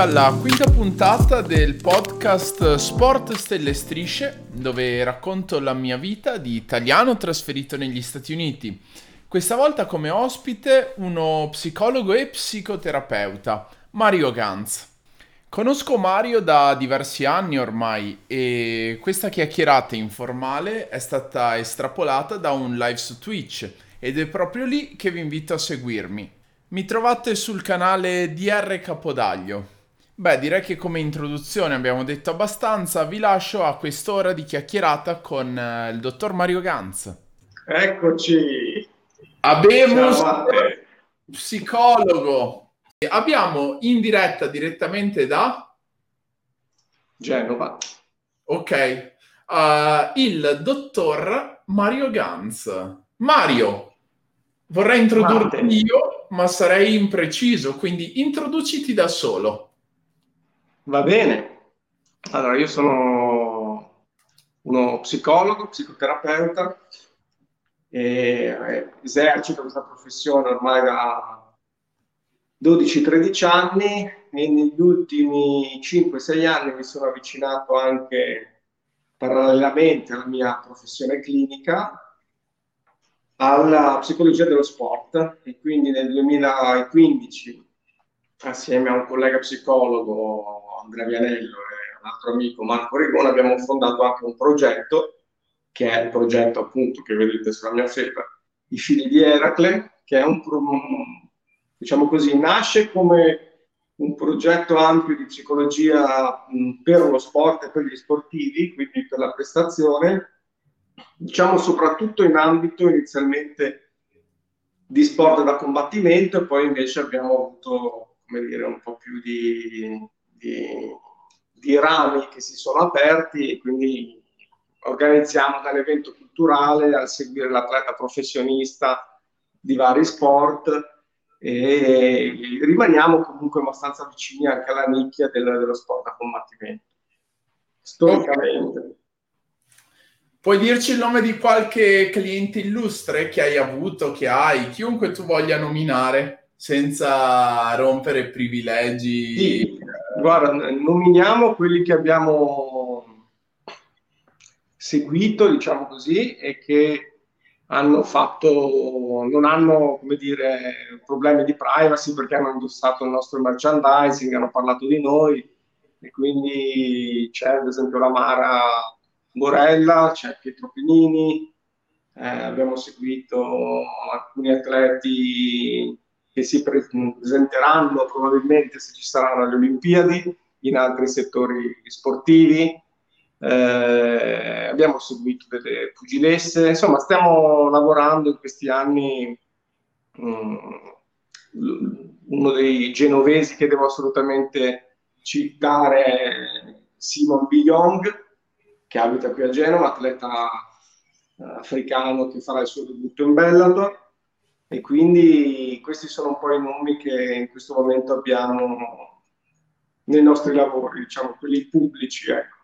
alla quinta puntata del podcast Sport Stelle Strisce, dove racconto la mia vita di italiano trasferito negli Stati Uniti. Questa volta come ospite uno psicologo e psicoterapeuta, Mario Ganz. Conosco Mario da diversi anni ormai e questa chiacchierata informale è stata estrapolata da un live su Twitch ed è proprio lì che vi invito a seguirmi. Mi trovate sul canale DR Capodaglio. Beh, direi che come introduzione abbiamo detto abbastanza, vi lascio a quest'ora di chiacchierata con eh, il dottor Mario Ganz. Eccoci. Abbiamo psicologo. Abbiamo in diretta direttamente da Genova. Ok. Uh, il dottor Mario Ganz. Mario, vorrei introdurti io ma sarei impreciso, quindi introduciti da solo. Va bene. Allora, io sono uno psicologo, psicoterapeuta, e esercito questa professione ormai da 12-13 anni e negli ultimi 5-6 anni mi sono avvicinato anche parallelamente alla mia professione clinica alla psicologia dello sport e quindi nel 2015 assieme a un collega psicologo Andrea Vianello e un altro amico Marco Rigone abbiamo fondato anche un progetto che è il progetto appunto che vedete sulla mia felpa I figli di Eracle che è un diciamo così nasce come un progetto ampio di psicologia per lo sport e per gli sportivi quindi per la prestazione diciamo soprattutto in ambito inizialmente di sport da combattimento e poi invece abbiamo avuto come dire, un po' più di, di, di rami che si sono aperti e quindi organizziamo dall'evento culturale al seguire l'atleta professionista di vari sport e rimaniamo comunque abbastanza vicini anche alla nicchia del, dello sport da combattimento. Storicamente. Puoi dirci il nome di qualche cliente illustre che hai avuto, che hai, chiunque tu voglia nominare, senza rompere privilegi? Sì, guarda, nominiamo quelli che abbiamo seguito, diciamo così, e che hanno fatto, non hanno, come dire, problemi di privacy perché hanno indossato il nostro merchandising, hanno parlato di noi, e quindi c'è ad esempio la Mara Borella, c'è Pietro Pinini, eh, abbiamo seguito alcuni atleti che si presenteranno probabilmente se ci saranno le Olimpiadi in altri settori sportivi. Eh, abbiamo seguito delle pugilesse, insomma stiamo lavorando in questi anni. Um, uno dei genovesi che devo assolutamente citare è Simon Biyong, che abita qui a Genova, atleta eh, africano che farà il suo debutto in Bellator e quindi questi sono un po' i nomi che in questo momento abbiamo nei nostri lavori, diciamo quelli pubblici. Ecco.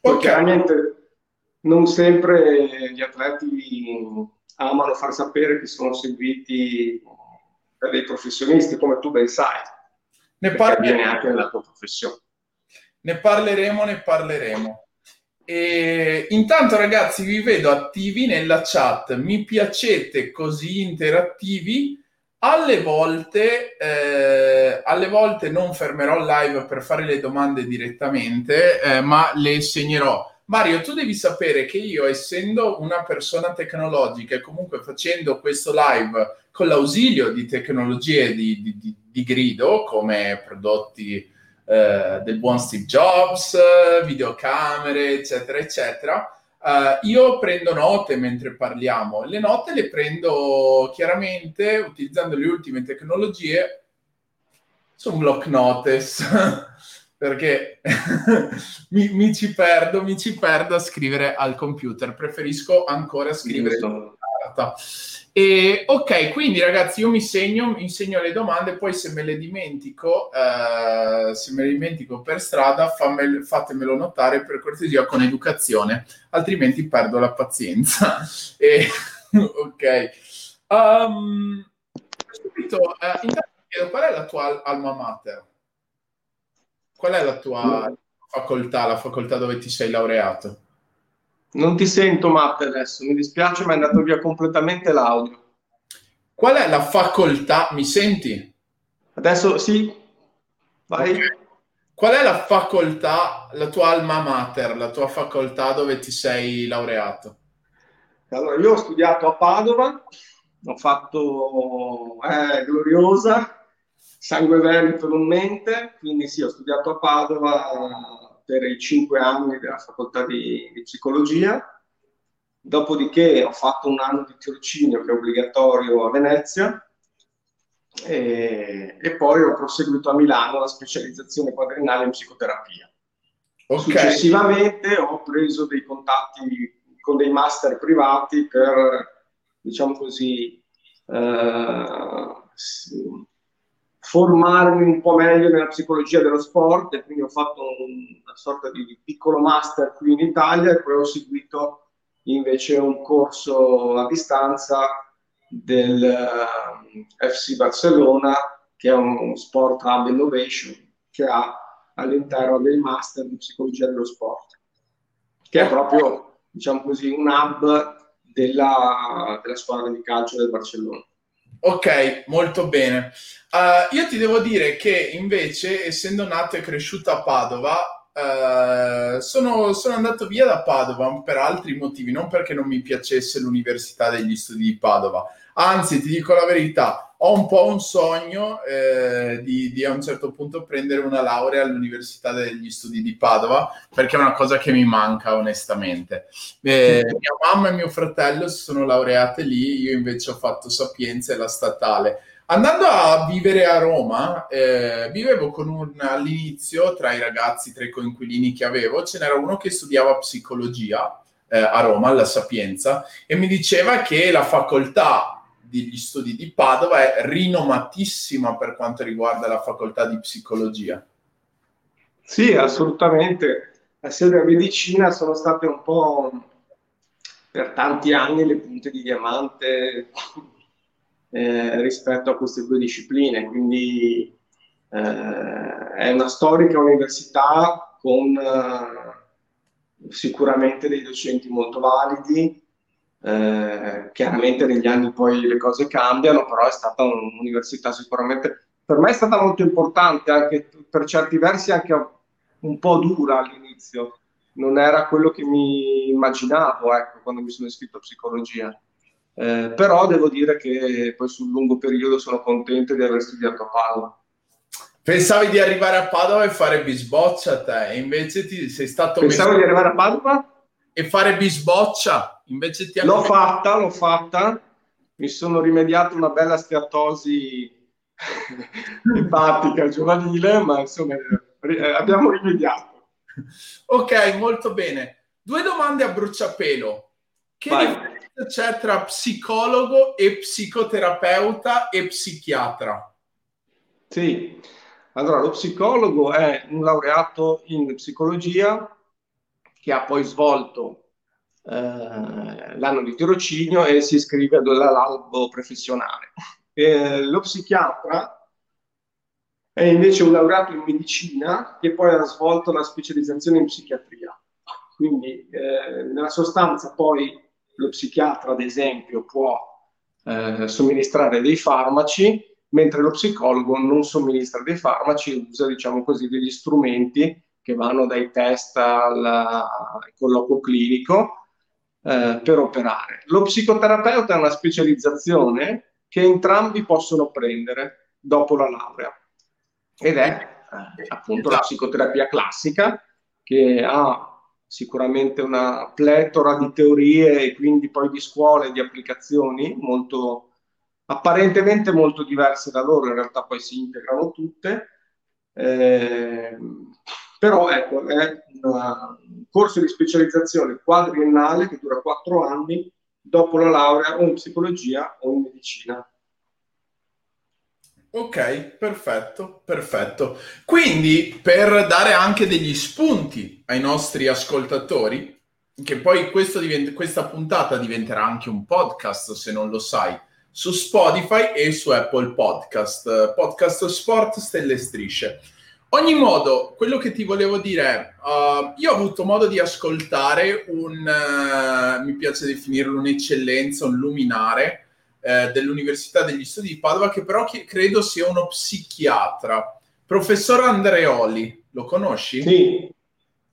Poi okay. chiaramente non sempre gli atleti amano far sapere che sono seguiti da dei professionisti, come tu ben sai. Ne parleremo anche nella tua professione. Ne parleremo, ne parleremo. E intanto ragazzi vi vedo attivi nella chat, mi piacete così interattivi. Alle volte, eh, alle volte non fermerò il live per fare le domande direttamente, eh, ma le segnerò. Mario, tu devi sapere che io, essendo una persona tecnologica e comunque facendo questo live con l'ausilio di tecnologie di, di, di, di grido, come prodotti eh, del buon Steve Jobs, videocamere, eccetera, eccetera. Uh, io prendo note mentre parliamo. Le note le prendo chiaramente utilizzando le ultime tecnologie su un block notice perché mi, mi, ci perdo, mi ci perdo a scrivere al computer. Preferisco ancora scrivere in carta. E, ok, quindi ragazzi, io mi segno, mi segno le domande, poi se me le dimentico, eh, se me le dimentico per strada, fammel, fatemelo notare per cortesia con educazione, altrimenti perdo la pazienza. E, ok. Um, subito, eh, intanto chiedo qual è la tua alma mater? Qual è la tua facoltà, la facoltà dove ti sei laureato? Non ti sento, Matte, adesso. Mi dispiace, ma è andato via completamente l'audio. Qual è la facoltà? Mi senti? Adesso sì. Vai. Okay. Qual è la facoltà, la tua alma mater, la tua facoltà dove ti sei laureato? Allora, io ho studiato a Padova, ho fatto eh, gloriosa, sangue veneto non mente, quindi sì, ho studiato a Padova per i cinque anni della facoltà di, di psicologia, dopodiché ho fatto un anno di tirocinio che è obbligatorio a Venezia, e, e, poi ho proseguito a Milano la specializzazione quadrinale in psicoterapia. Okay. Successivamente ho preso dei contatti con dei master privati per, diciamo così, eh, formarmi un po' meglio nella psicologia dello sport e quindi ho fatto una sorta di piccolo master qui in Italia e poi ho seguito invece un corso a distanza del eh, FC Barcellona, che è un Sport Hub Innovation, che ha all'interno del Master di Psicologia dello Sport, che è proprio, diciamo così, un hub della, della squadra di calcio del Barcellona. Ok, molto bene. Uh, io ti devo dire che invece, essendo nato e cresciuto a Padova, Uh, sono, sono, andato via da Padova per altri motivi, non perché non mi piacesse l'Università degli Studi di Padova, Anzi, ti dico la verità, ho un po' un sogno eh, di, di, a un certo punto prendere una laurea all'Università degli Studi di Padova, perché è una cosa che mi manca onestamente. Eh, mia mamma e mio fratello si sono laureate lì, io invece ho fatto Sapienza e la statale. Andando a vivere a Roma, eh, vivevo con un, all'inizio tra i ragazzi, tra i coinquilini che avevo, ce n'era uno che studiava psicologia eh, a Roma, alla Sapienza, e mi diceva che la facoltà degli studi di Padova è rinomatissima per quanto riguarda la facoltà di psicologia. Sì, assolutamente. La sede della medicina sono state un po' per tanti anni le punte di diamante eh, rispetto a queste due discipline, quindi eh, è una storica università con eh, sicuramente dei docenti molto validi, eh, chiaramente negli anni poi le cose cambiano, però è stata un'università sicuramente, per me è stata molto importante, anche per certi versi anche un po' dura all'inizio, non era quello che mi immaginavo ecco, quando mi sono iscritto a psicologia. Eh, però devo dire che poi sul lungo periodo sono contento di aver studiato a Padova. Pensavi di arrivare a Padova e fare bisboccia te, invece ti sei stato... Pensavo messo... di arrivare a Padova? E fare bisboccia Invece ti L'ho fatta, l'ho fatta, mi sono rimediato una bella steatosi epatica giovanile, ma insomma eh, abbiamo rimediato. Ok, molto bene. Due domande a bruciapelo. Che Vai. differenza c'è tra psicologo e psicoterapeuta e psichiatra? Sì, allora lo psicologo è un laureato in psicologia che ha poi svolto eh, l'anno di tirocinio e si iscrive all'albo professionale. Eh, lo psichiatra è invece un laureato in medicina che poi ha svolto la specializzazione in psichiatria. Quindi eh, nella sostanza poi lo psichiatra, ad esempio, può eh, somministrare dei farmaci, mentre lo psicologo non somministra dei farmaci, usa, diciamo così, degli strumenti che vanno dai test al, colloquio clinico eh, per operare. Lo psicoterapeuta è una specializzazione che entrambi possono prendere dopo la laurea ed è eh, appunto la psicoterapia classica che ha sicuramente una pletora di teorie e quindi poi di scuole e di applicazioni molto apparentemente molto diverse da loro, in realtà poi si integrano tutte. Eh, però ecco, è un corso di specializzazione quadriennale che dura quattro anni dopo la laurea o in psicologia o in medicina. Ok, perfetto, perfetto. Quindi per dare anche degli spunti ai nostri ascoltatori, che poi diventa, questa puntata diventerà anche un podcast, se non lo sai, su Spotify e su Apple Podcast, podcast Sport Stelle Strisce. Ogni modo, quello che ti volevo dire è, uh, io ho avuto modo di ascoltare un, uh, mi piace definirlo un'eccellenza, un luminare uh, dell'Università degli Studi di Padova, che però che credo sia uno psichiatra, professor Andreoli, lo conosci? Sì.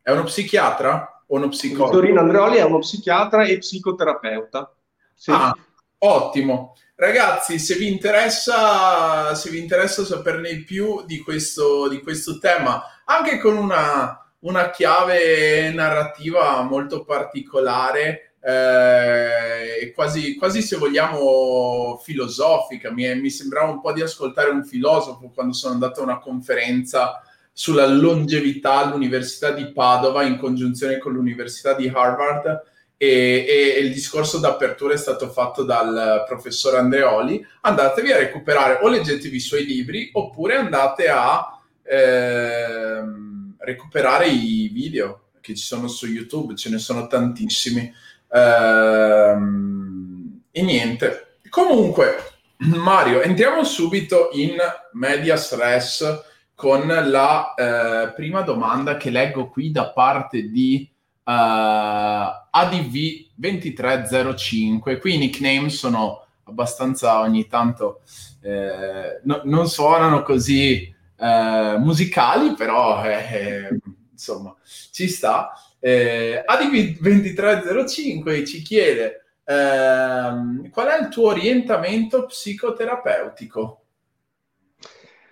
È uno psichiatra o uno psicologo? Vittorino Andreoli è uno psichiatra e psicoterapeuta. Sì. Ah, ottimo. Ragazzi, se vi interessa, se vi interessa saperne di più di questo, di questo tema, anche con una, una chiave narrativa molto particolare, eh, quasi, quasi se vogliamo filosofica. Mi, mi, sembrava un po' di ascoltare un filosofo quando sono andato a una conferenza sulla longevità all'Università di Padova in congiunzione con l'Università di Harvard e, e, il discorso d'apertura è stato fatto dal professor Andreoli. Andatevi a recuperare o leggetevi i suoi libri oppure andate a eh, recuperare i video che ci sono su YouTube, ce ne sono tantissimi. Eh, e niente. Comunque, Mario, entriamo subito in media stress con la eh, prima domanda che leggo qui da parte di uh, ADV 2305. Qui i nickname sono abbastanza ogni tanto eh, no, non suonano così eh, musicali, però eh, insomma ci sta. Eh, ADV 2305 ci chiede ehm, qual è il tuo orientamento psicoterapeutico?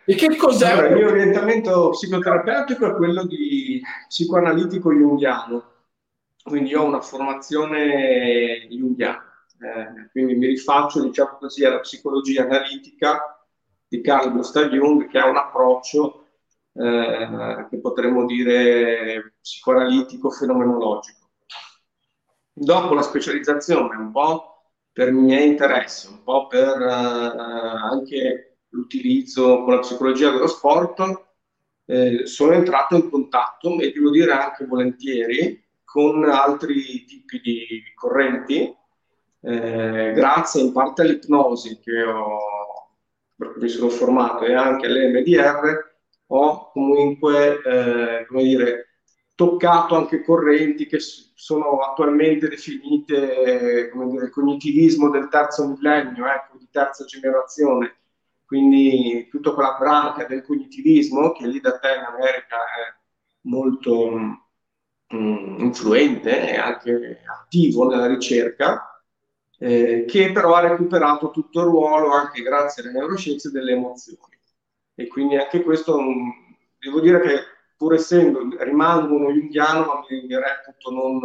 E che cos'è? Allora, il mio orientamento psicoterapeutico è quello di psicoanalitico jungiano quindi io ho una formazione jungiana, eh, quindi mi rifaccio, diciamo così, alla psicologia analitica di Carl Gustav Jung, che ha un approccio eh, che potremmo dire psicoanalitico fenomenologico. Dopo la specializzazione, un po' per i miei interessi, un po' per eh, anche l'utilizzo con la psicologia dello sport, eh, sono entrato in contatto e devo dire anche volentieri con altri tipi di correnti, eh, grazie in parte all'ipnosi che ho, mi sono formato e anche all'MDR, ho comunque, eh, come dire, toccato anche correnti che sono attualmente definite come dire, cognitivismo del terzo millennio, ecco, di terza generazione. Quindi tutta quella branca del cognitivismo che lì da te in America è molto mh, influente e anche attivo nella ricerca, eh, che però ha recuperato tutto il ruolo anche grazie alle neuroscienze delle emozioni. E quindi anche questo, mh, devo dire che pur essendo, rimango uno jungiano, ma mi, reputo non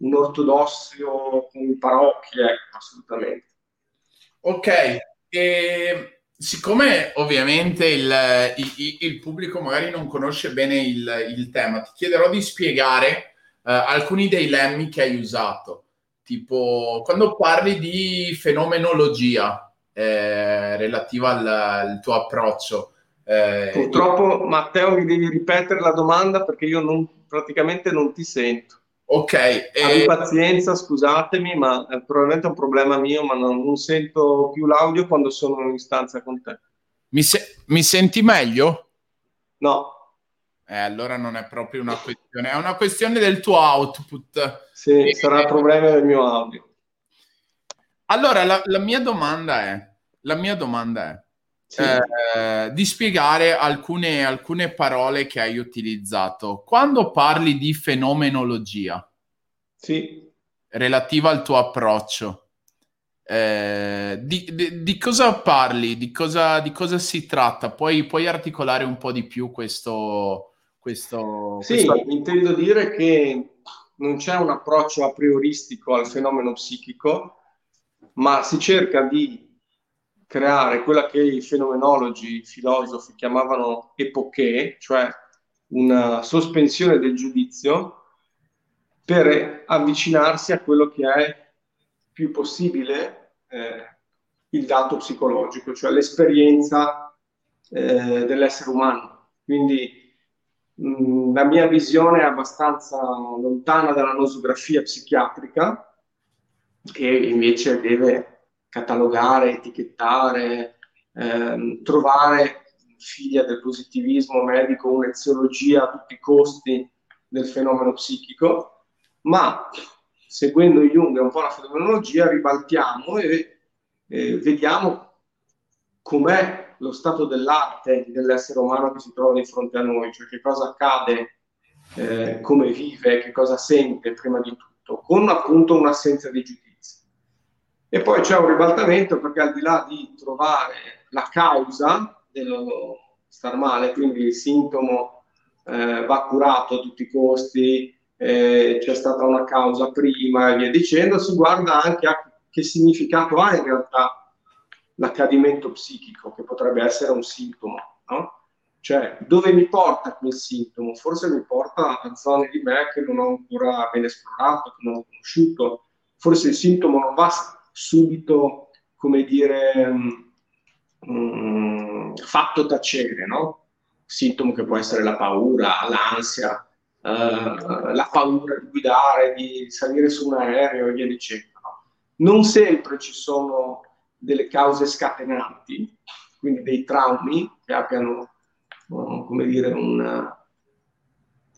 un ortodosso con parrocchie, ecco, assolutamente. Ok, e siccome ovviamente il, il, il, pubblico magari non conosce bene il, il tema, ti chiederò di spiegare uh, alcuni dei lemmi che hai usato. Tipo, quando parli di fenomenologia eh, relativa al, al, tuo approccio. Eh, Purtroppo, Matteo, mi devi ripetere la domanda perché io non, praticamente non ti sento. Ok. Abbi pazienza, scusatemi, ma è probabilmente un problema mio, ma non, non, sento più l'audio quando sono in stanza con te. Mi, se- mi senti meglio? No. Eh, allora non è proprio una questione, è una questione del tuo output. Sì, e, sarà il problema del mio audio. Allora, la, la mia domanda è, la mia domanda è sì. eh, di spiegare alcune, alcune parole che hai utilizzato. Quando parli di fenomenologia, sì. relativa al tuo approccio, eh, di, di, di, cosa parli? Di cosa, di cosa si tratta? Puoi, puoi, articolare un po' di più questo... questo sì, questo... intendo dire che non c'è un approccio a prioristico al fenomeno psichico, ma si cerca di creare quella che i fenomenologi, i filosofi chiamavano epoche, cioè una sospensione del giudizio per avvicinarsi a quello che è più possibile eh, il dato psicologico, cioè l'esperienza eh, dell'essere umano. Quindi mh, la mia visione è abbastanza lontana dalla nosografia psichiatrica, che invece deve catalogare, etichettare, ehm, trovare figlia del positivismo medico, un'eziologia a tutti i costi del fenomeno psichico, ma seguendo Jung e un po' la fenomenologia ribaltiamo e, e vediamo com'è lo stato dell'arte dell'essere umano che si trova di fronte a noi, cioè che cosa accade, eh, come vive, che cosa sente prima di tutto, con appunto un'assenza di giudizio. E poi c'è un ribaltamento perché al di là di trovare la causa dello star male, quindi il sintomo eh, va curato a tutti i costi, eh, c'è stata una causa prima e via dicendo, si guarda anche a che significato ha in realtà l'accadimento psichico, che potrebbe essere un sintomo, no? Cioè, dove mi porta quel sintomo? Forse mi porta a zone di me che non ho ancora ben esplorato, che non ho conosciuto. Forse il sintomo non va subito, come dire, um, fatto tacere, no? Sintomo che può essere la paura, l'ansia, uh, la paura di guidare, di salire su un aereo e via dicendo. Non sempre ci sono delle cause scatenanti, quindi dei traumi che abbiano, uh, come dire, una,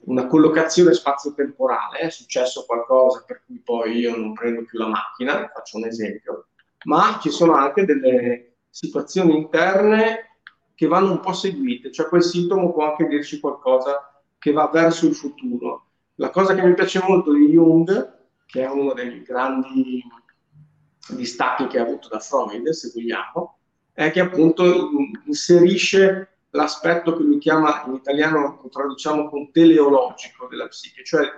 una collocazione spazio-temporale, è successo qualcosa per cui poi io non prendo più la macchina, faccio un esempio, ma ci sono anche delle situazioni interne che vanno un po' seguite, cioè quel sintomo può anche dirci qualcosa che va verso il futuro. La cosa che mi piace molto di Jung, che è uno dei grandi distacchi che ha avuto da Freud, se vogliamo, è che appunto inserisce l'aspetto che lui chiama in italiano, lo traduciamo con teleologico della psiche, cioè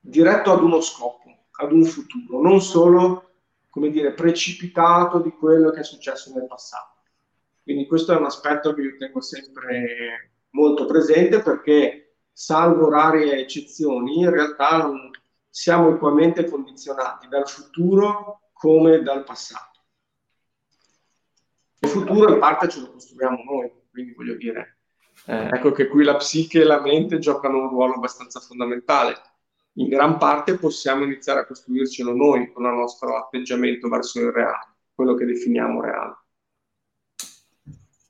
diretto ad uno scopo, ad un futuro, non solo, come dire, precipitato di quello che è successo nel passato. Quindi questo è un aspetto che io tengo sempre molto presente perché, salvo rare eccezioni, in realtà siamo equamente condizionati dal futuro come dal passato. Il futuro in parte ce lo costruiamo noi, quindi voglio dire, eh, ecco che qui la psiche e la mente giocano un ruolo abbastanza fondamentale. In gran parte possiamo iniziare a costruircelo noi con il nostro atteggiamento verso il reale, quello che definiamo reale.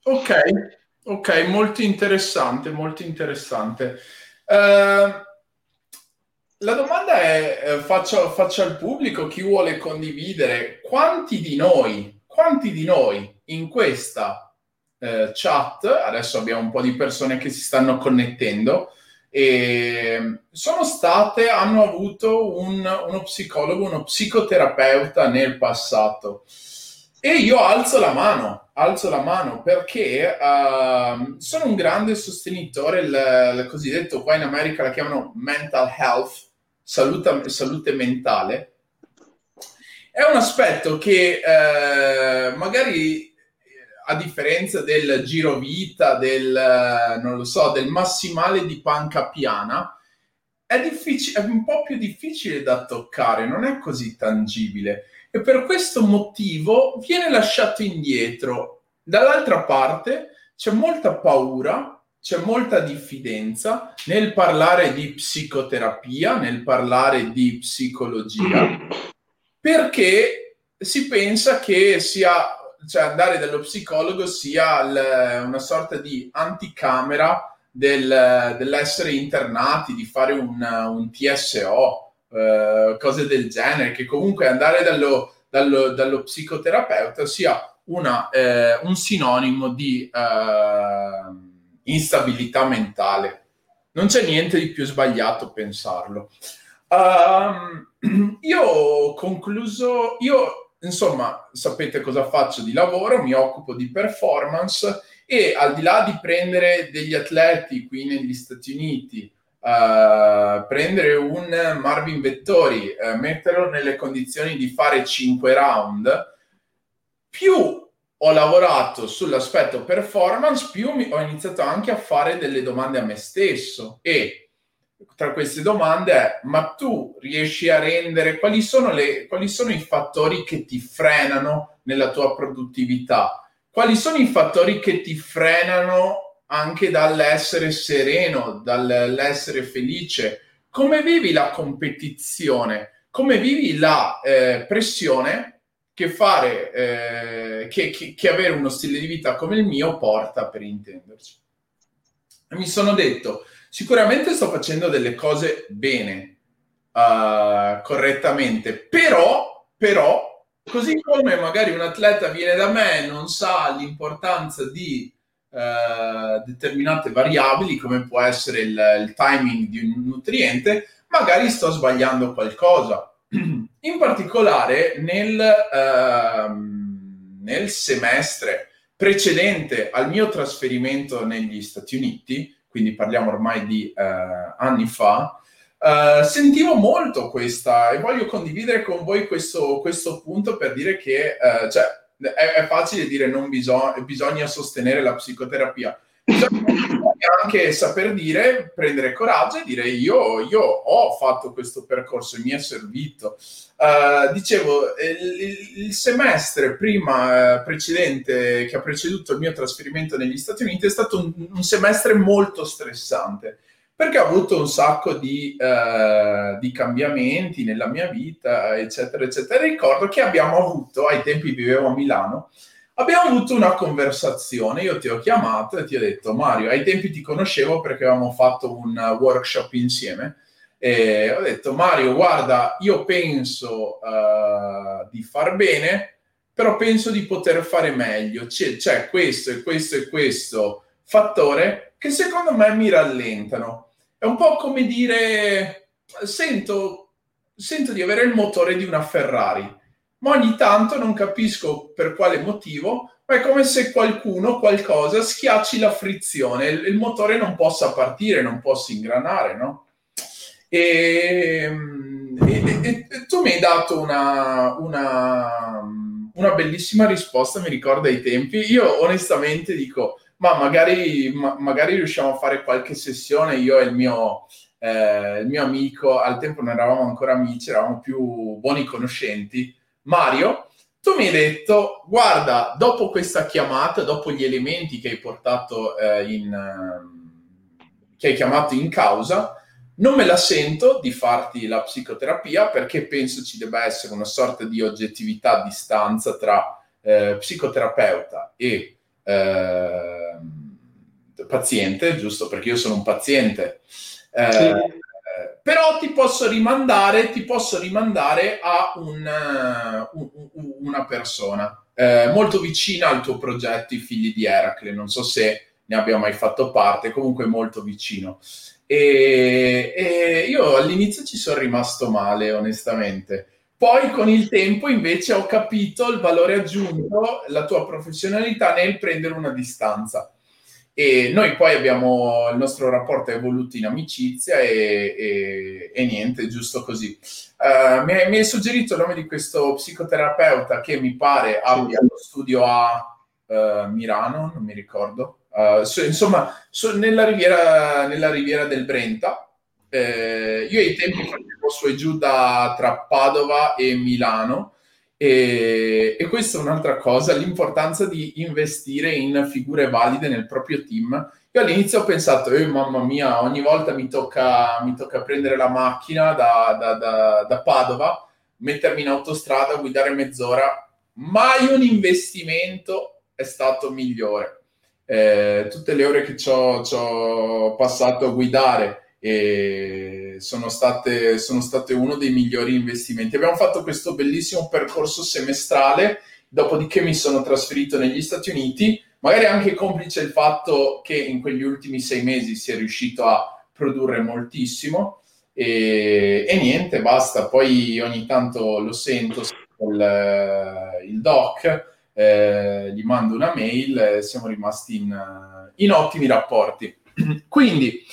Ok, ok, molto interessante, molto interessante. Uh, la domanda è, eh, faccio, faccio al pubblico, chi vuole condividere, quanti di noi, quanti di noi in questa eh, chat, adesso abbiamo un po' di persone che si stanno connettendo, e sono state, hanno avuto un, uno psicologo, uno psicoterapeuta nel passato. E io alzo la mano, alzo la mano perché uh, sono un grande sostenitore, il, cosiddetto, qua in America la chiamano mental health, salute, salute mentale. È un aspetto che uh, magari a differenza del giro vita, del, non lo so, del massimale di panca piana, è, diffic- è un po' più difficile da toccare, non è così tangibile e per questo motivo viene lasciato indietro. Dall'altra parte c'è molta paura, c'è molta diffidenza nel parlare di psicoterapia, nel parlare di psicologia, perché si pensa che sia cioè andare dallo psicologo sia l, una sorta di anticamera del, dell'essere internati, di fare un, un TSO, eh, cose del genere, che comunque andare dallo, dallo, dallo psicoterapeuta sia una, eh, un sinonimo di eh, instabilità mentale. Non c'è niente di più sbagliato pensarlo. Um, io ho concluso, io insomma, sapete cosa faccio di lavoro, mi occupo di performance e al di là di prendere degli atleti qui negli Stati Uniti, uh, prendere un Marvin Vettori, uh, metterlo nelle condizioni di fare 5 round, più ho lavorato sull'aspetto performance, più ho iniziato anche a fare delle domande a me stesso e tra queste domande è, ma tu riesci a rendere, quali sono, le, quali sono i fattori che ti frenano nella tua produttività? Quali sono i fattori che ti frenano anche dall'essere sereno, dall'essere felice? Come vivi la competizione? Come vivi la eh, pressione che fare, eh, che, che, che avere uno stile di vita come il mio porta per intenderci. Mi sono detto, sicuramente sto facendo delle cose bene, uh, correttamente, però, però, così come magari un atleta viene da me e non sa l'importanza di uh, determinate variabili, come può essere il, il timing di un nutriente, magari sto sbagliando qualcosa. In particolare nel, uh, nel semestre precedente al mio trasferimento negli Stati Uniti, quindi parliamo ormai di uh, anni fa, uh, sentivo molto questa e voglio condividere con voi questo, questo punto per dire che uh, cioè, è, è, facile dire non bisogna, bisogna sostenere la psicoterapia. Bisogna anche saper dire, prendere coraggio e dire io, io ho fatto questo percorso, mi è servito. Uh, dicevo, il, il, semestre prima uh, precedente che ha preceduto il mio trasferimento negli Stati Uniti è stato un, un semestre molto stressante perché ho avuto un sacco di, uh, di, cambiamenti nella mia vita, eccetera, eccetera. Ricordo che abbiamo avuto, ai tempi vivevo a Milano, abbiamo avuto una conversazione, io ti ho chiamato e ti ho detto Mario, ai tempi ti conoscevo perché avevamo fatto un workshop insieme e ho detto Mario, guarda, io penso uh, di far bene, però penso di poter fare meglio. C'è, c'è questo e questo e questo fattore che secondo me mi rallentano. È un po' come dire, sento, sento di avere il motore di una Ferrari ma ogni tanto non capisco per quale motivo, ma è come se qualcuno, qualcosa, schiacci la frizione, il, il motore non possa partire, non possa ingranare, no? E, e, e, e tu mi hai dato una, una, una, bellissima risposta, mi ricorda i tempi. Io onestamente dico, ma magari, ma, magari riusciamo a fare qualche sessione, io e il mio, eh, il mio amico, al tempo non eravamo ancora amici, eravamo più buoni conoscenti, Mario, tu mi hai detto, guarda, dopo questa chiamata, dopo gli elementi che hai portato eh, in, uh, che hai chiamato in causa, non me la sento di farti la psicoterapia perché penso ci debba essere una sorta di oggettività a distanza tra eh, psicoterapeuta e eh, paziente, giusto? Perché io sono un paziente. Eh, sì però ti posso rimandare, ti posso rimandare a un, uh, un, una persona uh, molto vicina al tuo progetto, i figli di Eracle. Non so se ne abbia mai fatto parte, comunque molto vicino. E, e io all'inizio ci sono rimasto male, onestamente. Poi con il tempo invece ho capito il valore aggiunto, la tua professionalità nel prendere una distanza. E noi poi abbiamo il nostro rapporto è evoluto in amicizia e, e, e niente, giusto così. Uh, mi, mi, hai suggerito il nome di questo psicoterapeuta che mi pare abbia lo studio a uh, Milano, non mi ricordo. Uh, so, insomma, so, nella, riviera, nella, riviera, del Brenta. Eh, io ai tempi facevo su e giù da, tra Padova e Milano e, e, questa è un'altra cosa, l'importanza di investire in figure valide nel proprio team. Io all'inizio ho pensato, eh, mamma mia, ogni volta mi tocca, mi tocca prendere la macchina da, da, da, da, Padova, mettermi in autostrada, guidare mezz'ora. Mai un investimento è stato migliore. Eh, tutte le ore che ci ho passato a guidare e sono state, sono state uno dei migliori investimenti. Abbiamo fatto questo bellissimo percorso semestrale, dopodiché mi sono trasferito negli Stati Uniti, magari anche complice il fatto che in quegli ultimi sei mesi si è riuscito a produrre moltissimo e, e niente, basta. Poi ogni tanto lo sento il, il doc, eh, gli mando una mail, siamo rimasti in, in ottimi rapporti. Quindi,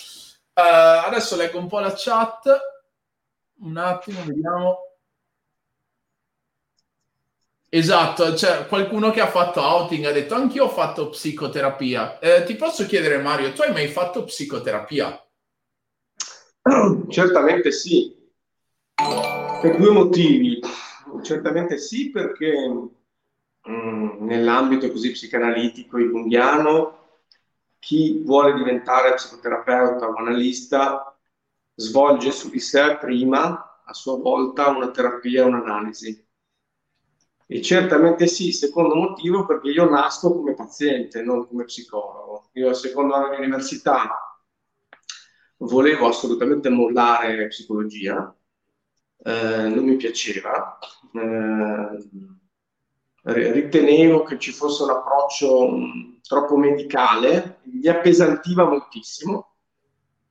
Uh, adesso leggo un po' la chat. Un attimo, vediamo. Esatto, c'è qualcuno che ha fatto outing ha detto anch'io ho fatto psicoterapia. Eh, ti posso chiedere, Mario, tu hai mai fatto psicoterapia? Certamente sì, per due motivi. Certamente sì, perché mh, mm, nell'ambito così psicanalitico jungiano chi vuole diventare psicoterapeuta o analista svolge su di sé prima, a sua volta, una terapia, un'analisi. E certamente sì, secondo motivo perché io nasco come paziente, non come psicologo. Io secondo anno di università volevo assolutamente mollare psicologia, eh, non mi piaceva, eh, ritenevo che ci fosse un approccio mh, troppo medicale, mi appesantiva moltissimo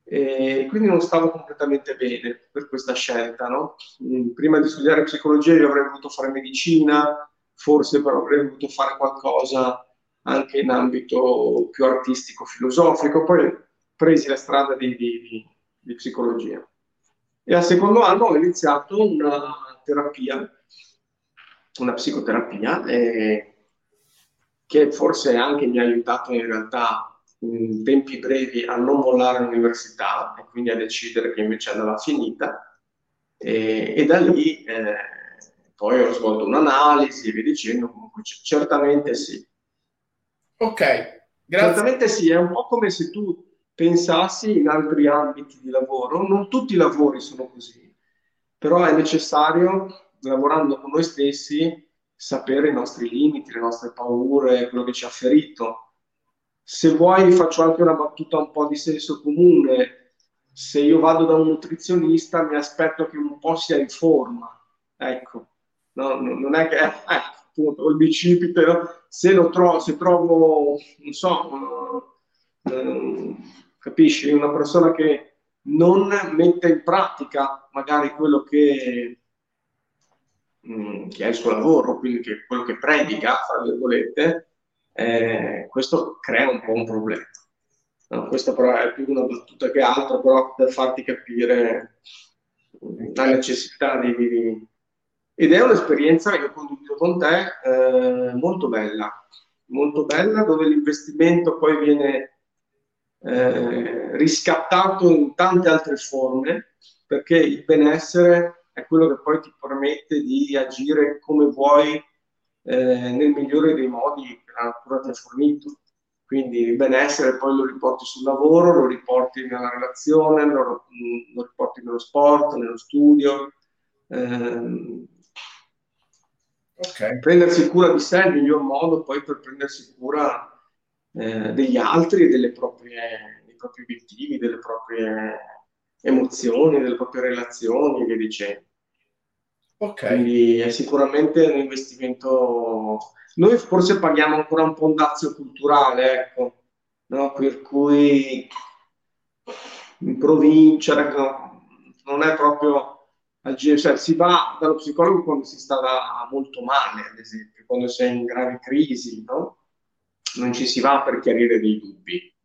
e quindi non stavo completamente bene per questa scelta. No? Prima di studiare psicologia io avrei voluto fare medicina, forse però avrei voluto fare qualcosa anche in ambito più artistico, filosofico, poi presi la strada di, di, di psicologia. E al secondo anno ho iniziato una terapia, una psicoterapia, eh, che forse anche mi ha aiutato in realtà in tempi brevi a non mollare l'università e quindi a decidere che invece andava finita e, e da lì eh, poi ho svolto un'analisi e via dicendo, comunque c- certamente sì. Ok, grazie. Certamente sì, è un po' come se tu pensassi in altri ambiti di lavoro, non tutti i lavori sono così, però è necessario, lavorando con noi stessi, sapere i nostri limiti, le nostre paure, quello che ci ha ferito. Se vuoi faccio anche una battuta un po' di senso comune, se io vado da un nutrizionista mi aspetto che un po' sia in forma, ecco, no, non è che, eh, appunto, il bicipite, no? se lo trovo, se trovo, non so, eh, capisci, una persona che non mette in pratica magari quello che, mm, che è il suo lavoro, quindi che, quello che predica, tra virgolette, eh, questo crea un po' un problema. No, questa però è più una battuta che altro, però per farti capire la necessità di. Ed è un'esperienza che ho condiviso con te eh, molto bella, molto bella, dove l'investimento poi viene eh, riscattato in tante altre forme, perché il benessere è quello che poi ti permette di agire come vuoi eh, nel migliore dei modi che la natura ti ha fornito. Quindi il benessere poi lo riporti sul lavoro, lo riporti nella relazione, lo, lo riporti nello sport, nello studio. Eh, okay. Prendersi cura di sé è il miglior modo poi per prendersi cura eh, degli altri, delle proprie, dei propri obiettivi, delle proprie emozioni, delle proprie relazioni e via dicendo. Ok. Quindi è sicuramente un investimento. Noi forse paghiamo ancora un po' un dazio culturale, ecco, no? per cui in provincia ecco, non è proprio cioè, si va dallo psicologo quando si sta molto male, ad esempio, quando si è in gravi crisi, no? Non ci si va per chiarire dei dubbi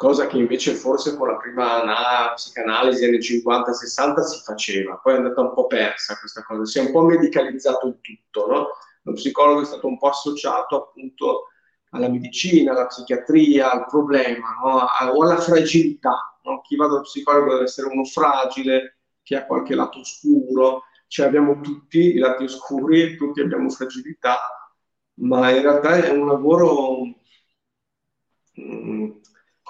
cosa che invece forse con la prima na- psicanalisi anni 50-60 si faceva, poi è andata un po' persa questa cosa, si è un po' medicalizzato il tutto, no? Lo psicologo è stato un po' associato appunto alla medicina, alla psichiatria, al problema no? A- o alla fragilità. No? Chi va dallo psicologo deve essere uno fragile, che ha qualche lato oscuro, cioè abbiamo tutti i lati oscuri, tutti abbiamo fragilità, ma in realtà è un lavoro... Mm,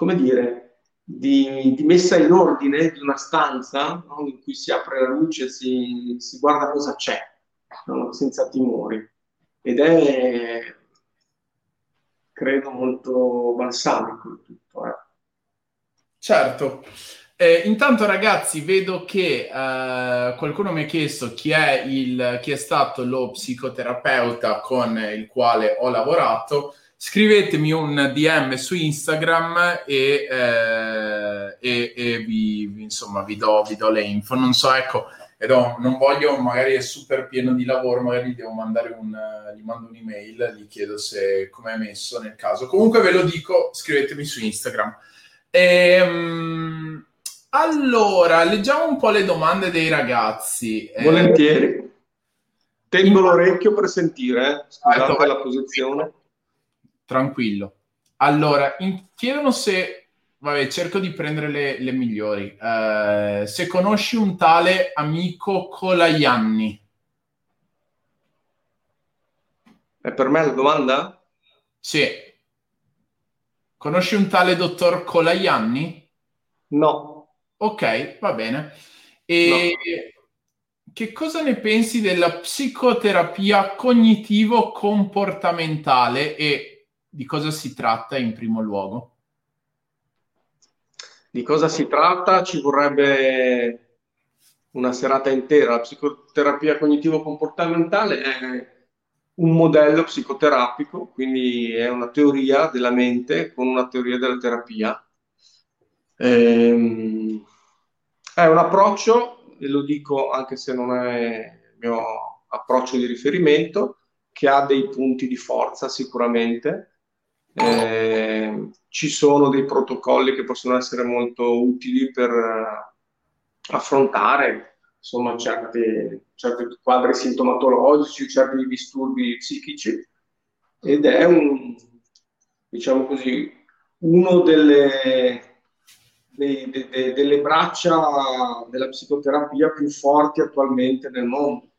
come dire, di, di, messa in ordine di una stanza no? in cui si apre la luce, si, si guarda cosa c'è, no? senza timori. Ed è, credo, molto balsamico il tutto. Eh. Certo. Eh, intanto ragazzi vedo che eh, qualcuno mi ha chiesto chi è, il, chi è stato lo psicoterapeuta con il quale ho lavorato scrivetemi un DM su Instagram e, eh, e, e vi, insomma, vi do, vi do, le info. Non so, ecco, do, non voglio, magari è super pieno di lavoro, magari devo mandare un, gli mando un'email, gli chiedo se come è messo nel caso. Comunque ve lo dico, scrivetemi su Instagram. Ehm, allora, leggiamo un po' le domande dei ragazzi. Eh, Volentieri. Tengo l'orecchio per sentire, eh. scusate ah, la posizione tranquillo. Allora, in, chiedono se, vabbè, cerco di prendere le, le migliori. Uh, se conosci un tale amico Colaianni. È per me la domanda? Sì. Conosci un tale dottor Colaianni? No. Ok, va bene. E no. che cosa ne pensi della psicoterapia cognitivo-comportamentale e di cosa si tratta in primo luogo? Di cosa si tratta? Ci vorrebbe una serata intera. La psicoterapia cognitivo-comportamentale è un modello psicoterapico, quindi è una teoria della mente con una teoria della terapia. Ehm, è un approccio, e lo dico anche se non è il mio approccio di riferimento, che ha dei punti di forza sicuramente. Eh, ci sono dei protocolli che possono essere molto utili per affrontare insomma, certi, certi quadri sintomatologici, certi disturbi psichici ed è un, diciamo così, uno delle, dei, de, de, delle braccia della psicoterapia più forti attualmente nel mondo.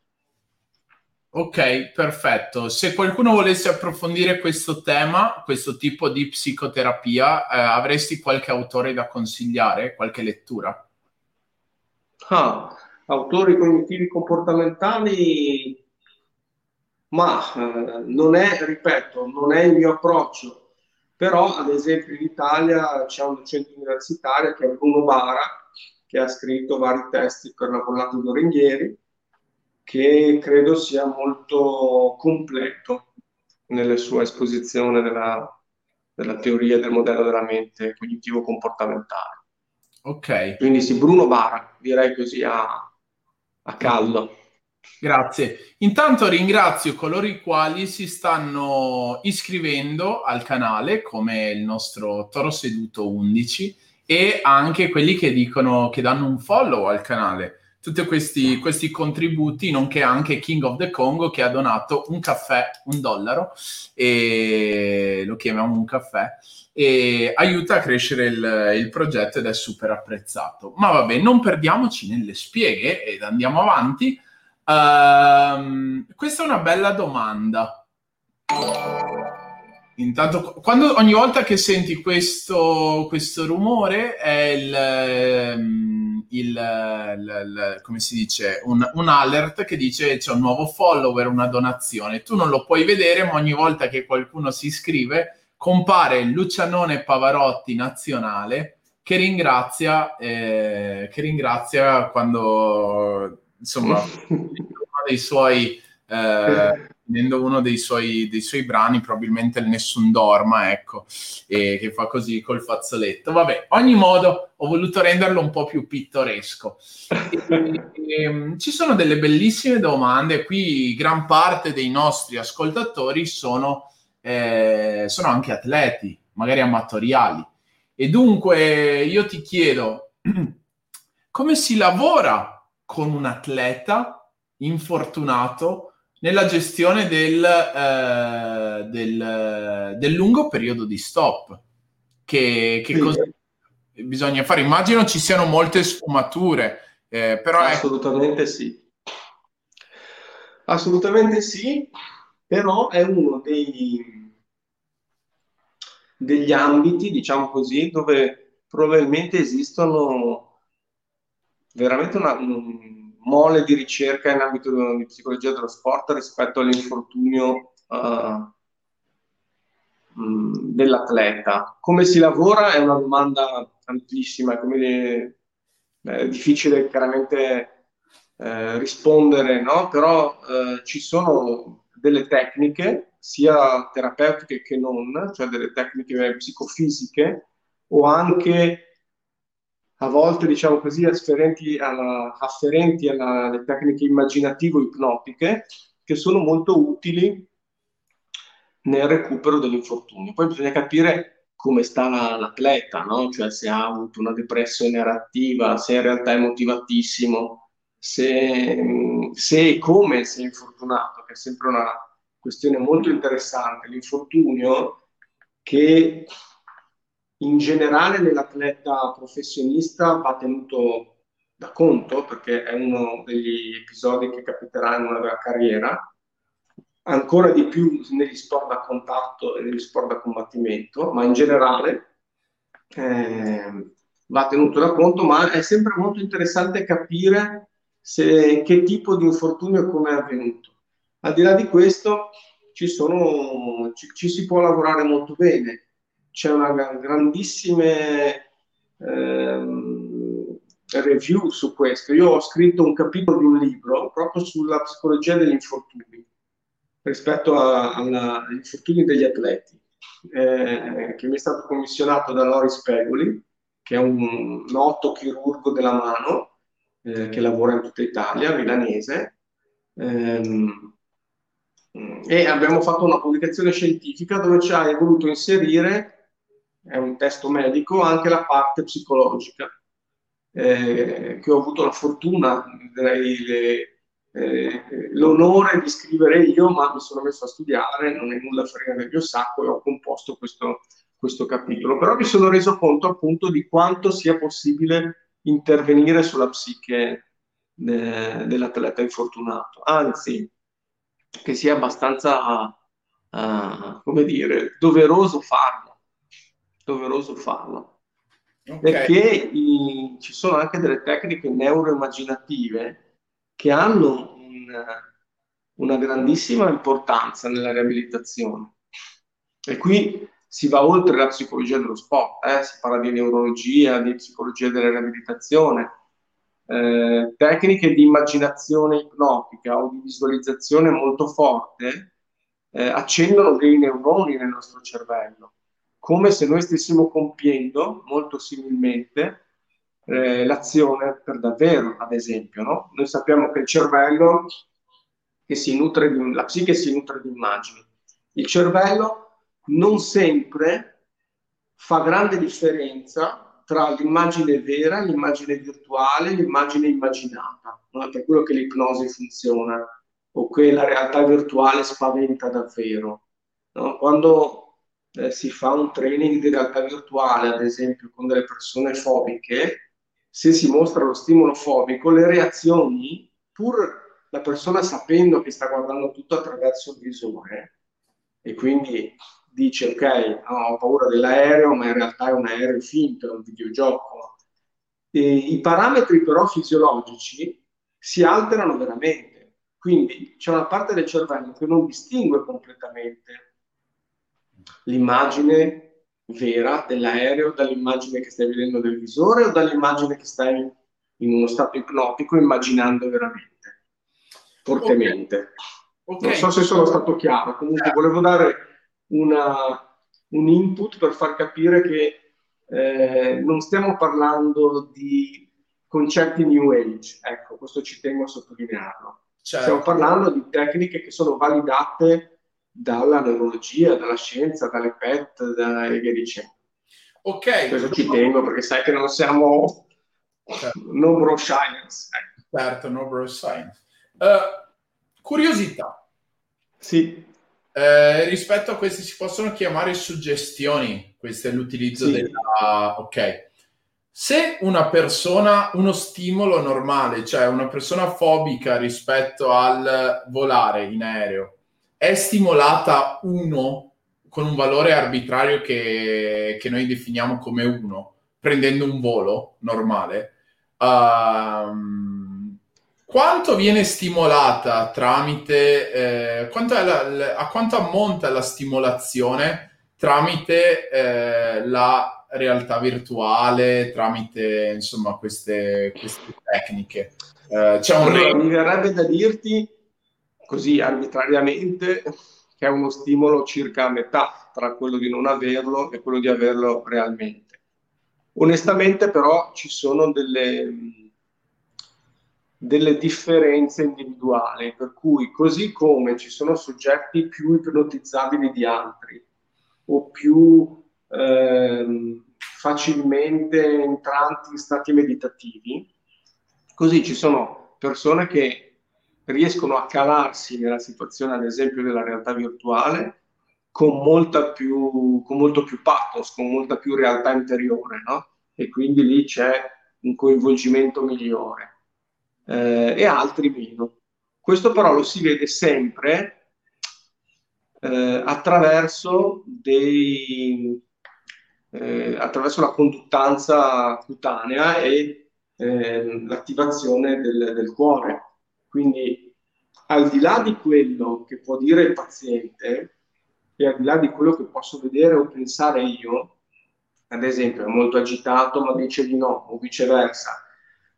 Ok, perfetto. Se qualcuno volesse approfondire questo tema, questo tipo di psicoterapia, eh, avresti qualche autore da consigliare, qualche lettura? Ah, autori cognitivi comportamentali, ma eh, non è, ripeto, non è il mio approccio, però ad esempio in Italia c'è un docente universitario che è Bruno Bara, che ha scritto vari testi per la collata Dorenghieri, che credo sia molto completo nelle sue esposizioni della, della teoria del modello della mente cognitivo-comportamentale. Ok. Quindi sì, Bruno Bara, direi così a, a caldo. Grazie. Intanto ringrazio coloro i quali si stanno iscrivendo al canale, come il nostro Toro Seduto 11, e anche quelli che dicono che danno un follow al canale. Tutti questi, questi contributi, nonché anche King of the Congo che ha donato un caffè, un dollaro, e lo chiamiamo un caffè, e aiuta a crescere il, il, progetto ed è super apprezzato. Ma vabbè, non perdiamoci nelle spieghe ed andiamo avanti. Uh, questa è una bella domanda. Intanto, quando, ogni volta che senti questo, questo rumore è il, ehm, il, il, il, come si dice, un, un, alert che dice c'è un nuovo follower, una donazione. Tu non lo puoi vedere, ma ogni volta che qualcuno si iscrive compare Lucianone Pavarotti nazionale che ringrazia, eh, che ringrazia quando insomma uno dei suoi eh, uno dei suoi, dei suoi, brani, probabilmente il Nessun Dorma, ecco, e che fa così col fazzoletto. Vabbè, ogni modo ho voluto renderlo un po' più pittoresco. E, e, ehm, ci sono delle bellissime domande, qui gran parte dei nostri ascoltatori sono eh, sono anche atleti, magari amatoriali. E dunque io ti chiedo, come si lavora con un atleta infortunato nella gestione del, eh, del, del lungo periodo di stop? Che, che sì. cosa bisogna fare? Immagino ci siano molte sfumature, eh, però... Assolutamente è... sì. Assolutamente sì però è uno dei, degli ambiti, diciamo così, dove probabilmente esistono veramente una, un mole di ricerca in ambito di psicologia dello sport rispetto all'infortunio uh, dell'atleta. Come si lavora è una domanda amplissima, come è difficile chiaramente eh, rispondere, no? però eh, ci sono delle tecniche, sia terapeutiche che non, cioè delle tecniche psicofisiche o anche a volte, diciamo così, afferenti, alla, afferenti alla, alle tecniche immaginativo-ipnotiche, che sono molto utili nel recupero dell'infortunio. Poi bisogna capire come sta l'atleta, no? cioè se ha avuto una depressione reattiva, se in realtà è motivatissimo, se, se e come si è infortunato, che è sempre una questione molto interessante. L'infortunio che in generale nell'atleta professionista va tenuto da conto perché è uno degli episodi che capiteranno nella carriera, ancora di più negli sport da contatto e negli sport da combattimento, ma in generale eh, va tenuto da conto, ma è sempre molto interessante capire se, che tipo di infortunio come è avvenuto. Al di là di questo ci, sono, ci, ci si può lavorare molto bene, c'è una grandissima ehm, review su questo. Io ho scritto un capitolo di un libro proprio sulla psicologia degli infortuni rispetto agli infortuni degli atleti, eh, che mi è stato commissionato da Loris Pegoli, che è un noto chirurgo della mano eh, che lavora in tutta Italia, milanese. Ehm, e abbiamo fatto una pubblicazione scientifica dove ci ha voluto inserire, è un testo medico, anche la parte psicologica, eh, che ho avuto la fortuna, direi, le, eh, l'onore di scrivere io, ma mi sono messo a studiare, non è nulla frega nel mio sacco e ho composto questo, questo capitolo. Però mi sono reso conto appunto di quanto sia possibile intervenire sulla psiche de, dell'atleta infortunato. Anzi, che sia abbastanza, uh, come dire, doveroso farlo. Doveroso farlo. Okay. Perché i, ci sono anche delle tecniche neuroimmaginative che hanno un, una grandissima importanza nella riabilitazione. E qui si va oltre la psicologia dello sport, eh? si parla di neurologia, di psicologia della riabilitazione, eh, tecniche di immaginazione ipnotica o di visualizzazione molto forte eh, accendono dei neuroni nel nostro cervello, come se noi stessimo compiendo molto similmente eh, l'azione per davvero, ad esempio. No? Noi sappiamo che il cervello, che si nutre di, la psiche si nutre di immagini. Il cervello non sempre fa grande differenza tra l'immagine vera, l'immagine virtuale, l'immagine immaginata, no? per quello che l'ipnosi funziona o che la realtà virtuale spaventa davvero. No? Quando eh, si fa un training di realtà virtuale, ad esempio con delle persone fobiche, se si mostra lo stimolo fobico, le reazioni, pur la persona sapendo che sta guardando tutto attraverso il visore, e quindi dice ok, no, ho paura dell'aereo, ma in realtà è un aereo finto, è un videogioco. E I parametri però fisiologici si alterano veramente. Quindi c'è una parte del cervello che non distingue completamente l'immagine vera dell'aereo dall'immagine che stai vedendo del visore o dall'immagine che stai in uno stato ipnotico immaginando veramente, fortemente. Okay. Non so se sono stato chiaro, comunque volevo dare una, un input per far capire che eh, non stiamo parlando di concetti new age, ecco, questo ci tengo a sottolinearlo. Certo. Stiamo parlando di tecniche che sono validate dalla neurologia, dalla scienza, dalle PET da, e via dicendo. Ok. Questo ci tengo perché sai che non siamo certo. no bro science. Ecco. Certo, no bro science. Uh, curiosità. Sì. Eh, rispetto a queste si possono chiamare suggestioni, questo è l'utilizzo sì. della... Ok. Se una persona, uno stimolo normale, cioè una persona fobica rispetto al volare in aereo, è stimolata 1 con un valore arbitrario che, che noi definiamo come 1, prendendo un volo normale, um, quanto viene stimolata tramite, eh, quanto la, la, a quanto ammonta la stimolazione tramite eh, la realtà virtuale, tramite insomma queste, queste tecniche? Eh, c'è un allora, mi verrebbe da dirti così arbitrariamente che è uno stimolo circa a metà tra quello di non averlo e quello di averlo realmente. Onestamente però ci sono delle delle differenze individuali, per cui così come ci sono soggetti più ipnotizzabili di altri o più eh, facilmente entranti in stati meditativi, così ci sono persone che riescono a calarsi nella situazione, ad esempio, della realtà virtuale con, più, con molto più pathos, con molta più realtà interiore, no? E quindi lì c'è un coinvolgimento migliore eh, e altri meno. Questo però lo si vede sempre eh, attraverso, dei, eh, attraverso la conduttanza cutanea e eh, l'attivazione del, del cuore. Quindi al di là di quello che può dire il paziente e al di là di quello che posso vedere o pensare io, ad esempio è molto agitato ma dice di no, o viceversa,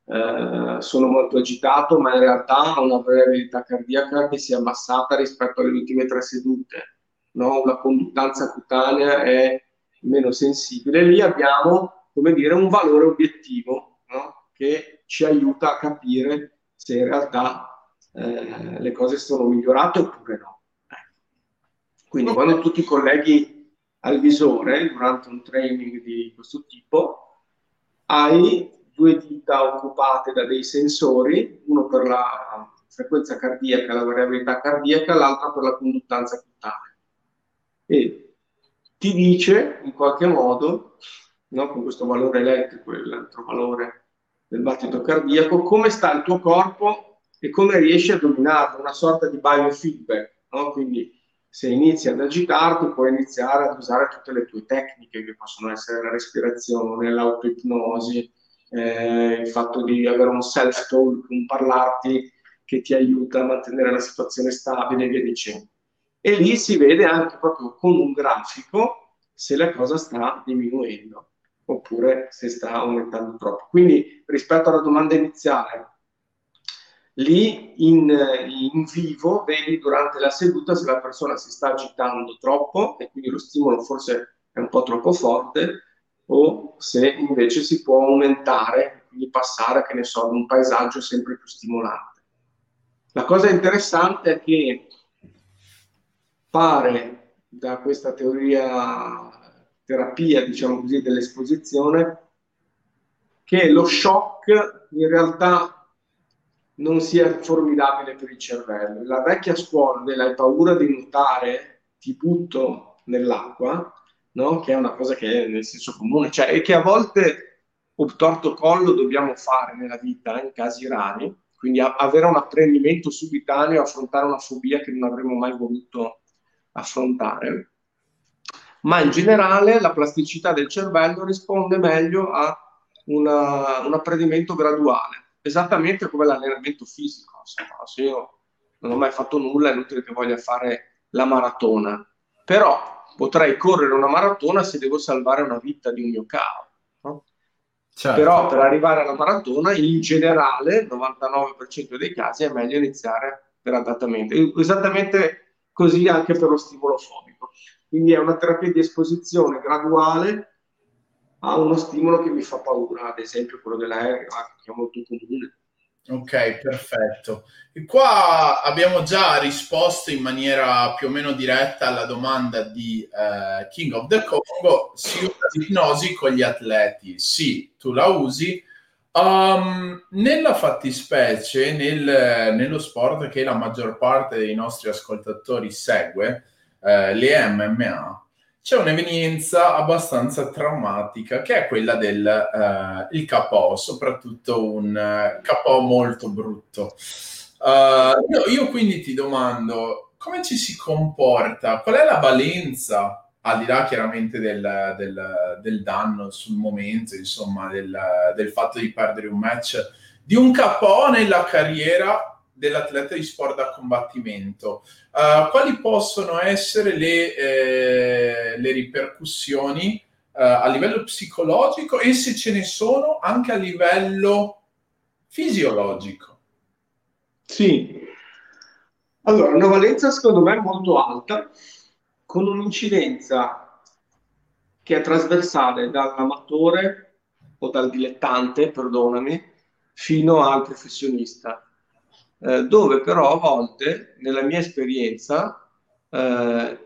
eh, sono molto agitato ma in realtà ha una variabilità cardiaca che si è abbassata rispetto alle ultime tre sedute, no? la conduttanza cutanea è meno sensibile, lì abbiamo come dire un valore obiettivo no? che ci aiuta a capire se in realtà eh, le cose sono migliorate oppure no. Quindi quando tu ti colleghi al visore durante un training di questo tipo, hai due dita occupate da dei sensori, uno per la frequenza cardiaca, la variabilità cardiaca, l'altro per la conduttanza cutanea. E ti dice in qualche modo, no, con questo valore elettrico e l'altro valore del battito cardiaco, come sta il tuo corpo e come riesci a dominarlo, una sorta di biofeedback. No? Quindi se inizi ad agitarti puoi iniziare ad usare tutte le tue tecniche che possono essere la respirazione, l'autoipnosi, eh, il fatto di avere un self-talk, un parlarti che ti aiuta a mantenere la situazione stabile e via dicendo. E lì si vede anche proprio con un grafico se la cosa sta diminuendo oppure se sta aumentando troppo. Quindi rispetto alla domanda iniziale, lì in, in, vivo vedi durante la seduta se la persona si sta agitando troppo e quindi lo stimolo forse è un po' troppo forte o se invece si può aumentare, quindi passare, che ne so, ad un paesaggio sempre più stimolante. La cosa interessante è che pare da questa teoria terapia, diciamo così, dell'esposizione, che lo shock in realtà non sia formidabile per il cervello. La vecchia scuola della paura di nuotare, ti butto nell'acqua, no? che è una cosa che è nel senso comune, cioè, e che a volte torto collo dobbiamo fare nella vita in casi rari, quindi a- avere un apprendimento subitaneo, affrontare una fobia che non avremmo mai voluto affrontare. Ma in generale la plasticità del cervello risponde meglio a una, un apprendimento graduale, esattamente come l'allenamento fisico. Se io non ho mai fatto nulla, è inutile che voglia fare la maratona. Però potrei correre una maratona se devo salvare una vita di un mio caro. No? Certo. Però per arrivare alla maratona, in generale, il 99% dei casi è meglio iniziare gradatamente. Esattamente così anche per lo stimolo fobico. Quindi è una terapia di esposizione graduale a uno stimolo che mi fa paura, ad esempio quello dell'aereo, che è molto comune. Ok, perfetto. E qua abbiamo già risposto in maniera più o meno diretta alla domanda di eh, King of the Congo. Si usa l'ipnosi con gli atleti? Sì, tu la usi. Um, nella fattispecie, nel, nello sport che la maggior parte dei nostri ascoltatori segue, eh, le MMA, c'è un'evenienza abbastanza traumatica che è quella del uh, il KO, soprattutto un uh, KO molto brutto. Uh, io, io, quindi ti domando come ci si comporta, qual è la valenza, al di là chiaramente del, del, del danno sul momento, insomma, del, del fatto di perdere un match, di un KO nella carriera dell'atleta di sport da combattimento. Uh, quali possono essere le, eh, le ripercussioni uh, a livello psicologico e se ce ne sono anche a livello fisiologico? Sì, allora una valenza secondo me molto alta, con un'incidenza che è trasversale dall'amatore o dal dilettante, perdonami, fino al professionista eh, dove però a volte, nella mia esperienza, eh,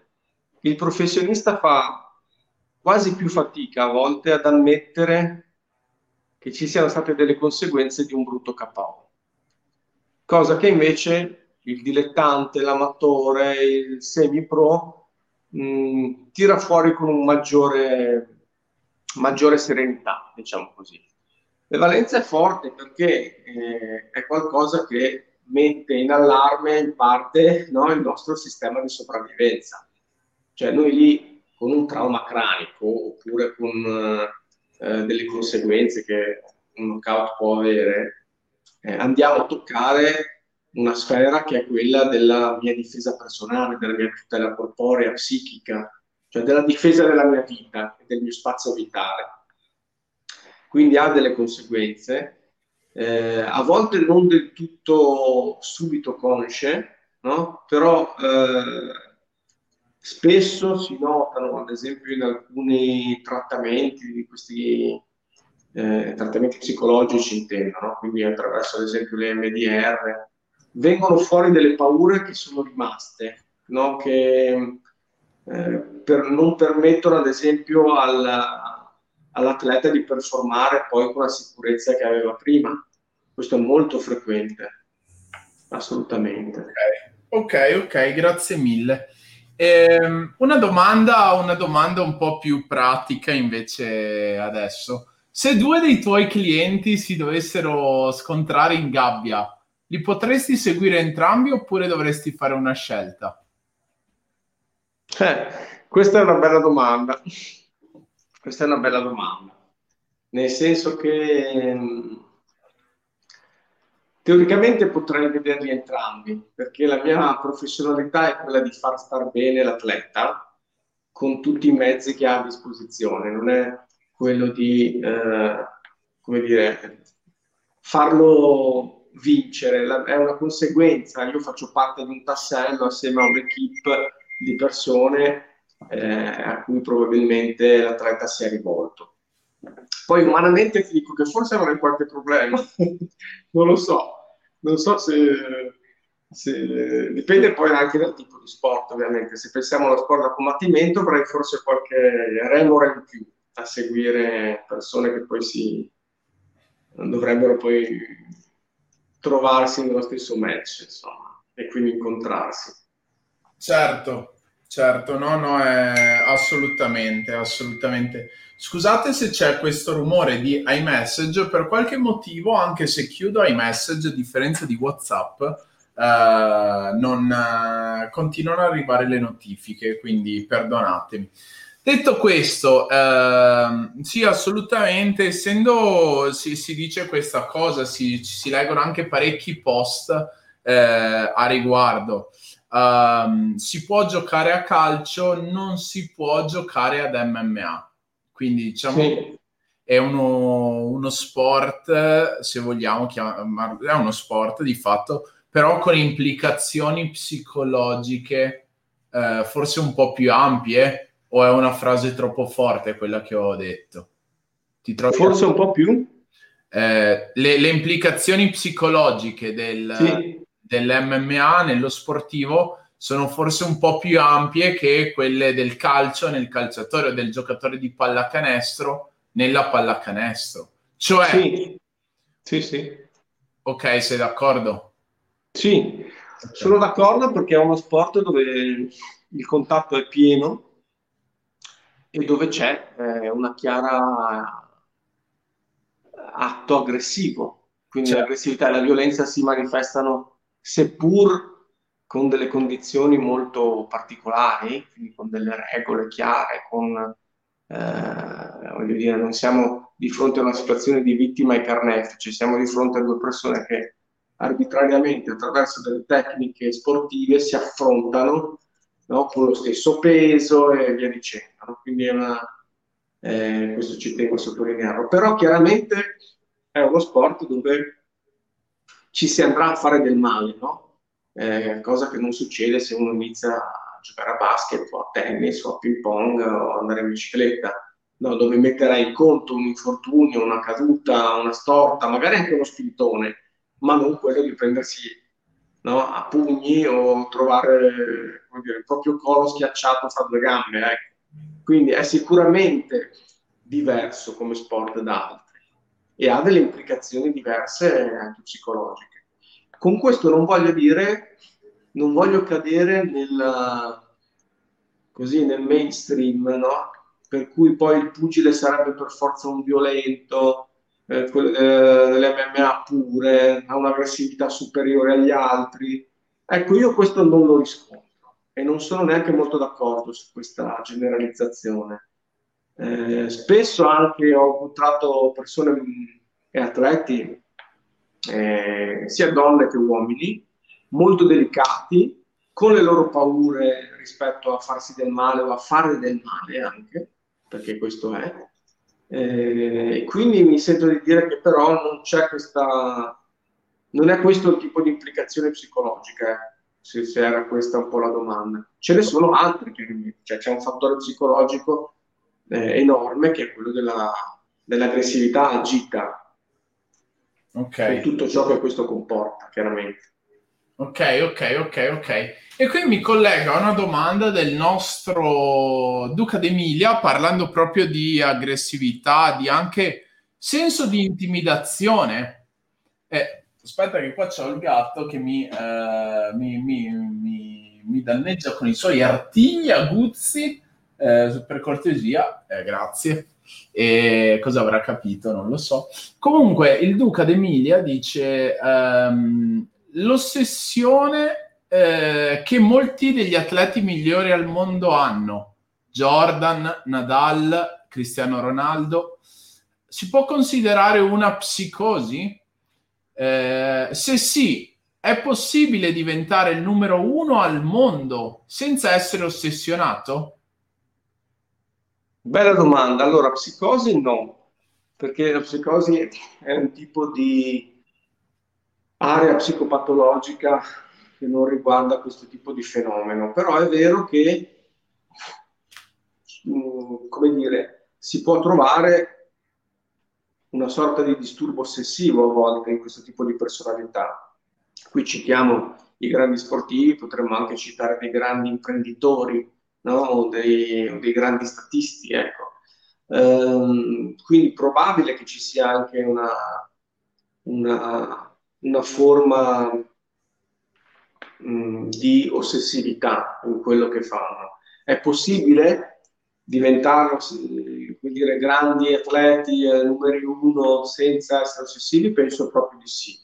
il professionista fa quasi più fatica a volte ad ammettere che ci siano state delle conseguenze di un brutto KO. Cosa che invece il dilettante, l'amatore, il semi-pro mh, tira fuori con un maggiore, maggiore serenità, diciamo così. La valenza è forte perché eh, è qualcosa che mette in allarme in parte no, il nostro sistema di sopravvivenza. Cioè noi lì con un trauma cranico oppure con eh, delle conseguenze che un knockout può avere, eh, andiamo a toccare una sfera che è quella della mia difesa personale, della mia tutela corporea, psichica, cioè della difesa della mia vita e del mio spazio vitale. Quindi ha delle conseguenze, eh, a volte non del tutto subito consce, no? però eh, spesso si notano, ad esempio in alcuni trattamenti, questi eh, trattamenti psicologici intendono, quindi attraverso ad esempio le MDR, vengono fuori delle paure che sono rimaste, no? che eh, per, non permettono ad esempio al, all'atleta di performare poi con la sicurezza che aveva prima. Questo è molto frequente, assolutamente. Ok, ok, okay grazie mille. Eh, una, domanda, una domanda un po' più pratica invece adesso. Se due dei tuoi clienti si dovessero scontrare in gabbia, li potresti seguire entrambi oppure dovresti fare una scelta? Eh, questa è una bella domanda. Questa è una bella domanda. Nel senso che mm, teoricamente potrei vederli entrambi, perché la mia professionalità è quella di far star bene l'atleta con tutti i mezzi che ha a disposizione, non è quello di, eh, come dire, farlo vincere, la, è una conseguenza. Io faccio parte di un tassello assieme a un'equipe di persone eh, a cui probabilmente l'atleta si è rivolto. Poi umanamente ti dico che forse avrei qualche problema, non lo so, non so se, se, dipende poi anche dal tipo di sport ovviamente, se pensiamo allo sport da combattimento avrei forse qualche remora in più a seguire persone che poi si dovrebbero poi trovarsi nello stesso match, insomma, e quindi incontrarsi. Certo, certo, no, no, è assolutamente, assolutamente. Scusate se c'è questo rumore di iMessage, per qualche motivo, anche se chiudo iMessage, a differenza di WhatsApp, eh, non eh, continuano ad arrivare le notifiche, quindi perdonatemi. Detto questo, ehm, sì, assolutamente, essendo si, si, dice questa cosa, si, si leggono anche parecchi post eh, a riguardo. Um, si può giocare a calcio, non si può giocare ad MMA. Quindi diciamo sì. è uno, uno, sport, se vogliamo chiamarlo, è uno sport di fatto, però con implicazioni psicologiche eh, forse un po' più ampie o è una frase troppo forte quella che ho detto? Ti trovi Forse un po' più. Eh, le, le, implicazioni psicologiche del, sì. dell'MMA nello sportivo sono forse un po' più ampie che quelle del calcio nel calciatore o del giocatore di pallacanestro nella pallacanestro. Cioè, sì, sì, sì. Ok, sei d'accordo? Sì, okay. sono d'accordo perché è uno sport dove il contatto è pieno, e dove c'è eh, una chiara atto aggressivo. Quindi certo. l'aggressività e la violenza si manifestano seppur con delle condizioni molto particolari, quindi con delle regole chiare, con, eh, voglio dire, non siamo di fronte a una situazione di vittima e carnefice, siamo di fronte a due persone che arbitrariamente attraverso delle tecniche sportive si affrontano no? con lo stesso peso e via dicendo. No? Quindi è una, eh, questo ci tengo a sottolinearlo. Però chiaramente è uno sport dove ci si andrà a fare del male, no? eh, cosa che non succede se uno inizia a giocare a basket o a tennis o a ping pong o andare in bicicletta. No, dove metterai in conto un infortunio, una caduta, una storta, magari anche uno spintone, ma non quello di prendersi no? a pugni o trovare dire, il proprio collo schiacciato fra due gambe. Ecco. Quindi è sicuramente diverso come sport da altri e ha delle implicazioni diverse anche psicologiche. Con questo non voglio dire, non voglio cadere nel, così, nel mainstream, no? per cui poi il pugile sarebbe per forza un violento, eh, dell'MMA pure, ha un'aggressività superiore agli altri. Ecco, io questo non lo riscontro e non sono neanche molto d'accordo su questa generalizzazione. Eh, spesso anche ho incontrato persone e atleti, eh, sia donne che uomini, molto delicati, con le loro paure rispetto a farsi del male o a fare del male anche, perché questo è. Eh, quindi mi sento di dire che però non c'è questa, non è questo il tipo di implicazione psicologica, eh, se, se, era questa un po' la domanda. Ce ne sono altri, cioè c'è un fattore psicologico eh, enorme che è quello della, dell'aggressività agita, okay. tutto ciò che questo comporta, chiaramente. Ok, ok, ok, ok. E qui mi collego a una domanda del nostro Duca d'Emilia, parlando proprio di aggressività, di anche senso di intimidazione. Eh, aspetta che qua c'è il gatto che mi, eh, mi, mi, mi, mi danneggia con i suoi artigli aguzzi eh, per cortesia, eh, grazie. E cosa avrà capito? Non lo so. Comunque, il Duca d'Emilia dice um, l'ossessione eh, che molti degli atleti migliori al mondo hanno. Jordan, Nadal, Cristiano Ronaldo. Si può considerare una psicosi? Eh, se sì, è possibile diventare il numero uno al mondo senza essere ossessionato? Bella domanda. Allora, psicosi no, perché la psicosi è un tipo di area psicopatologica che non riguarda questo tipo di fenomeno, però è vero che, mm, come dire, si può trovare una sorta di disturbo ossessivo a volte in questo tipo di personalità. Qui citiamo i grandi sportivi, potremmo anche citare dei grandi imprenditori no? dei, dei, grandi statisti. Ecco. Ehm, quindi probabile che ci sia anche una, una, una forma mh, mm, di ossessività in quello che fanno. È possibile diventare dire, grandi atleti eh, numeri uno senza essere ossessivi? Penso proprio di sì.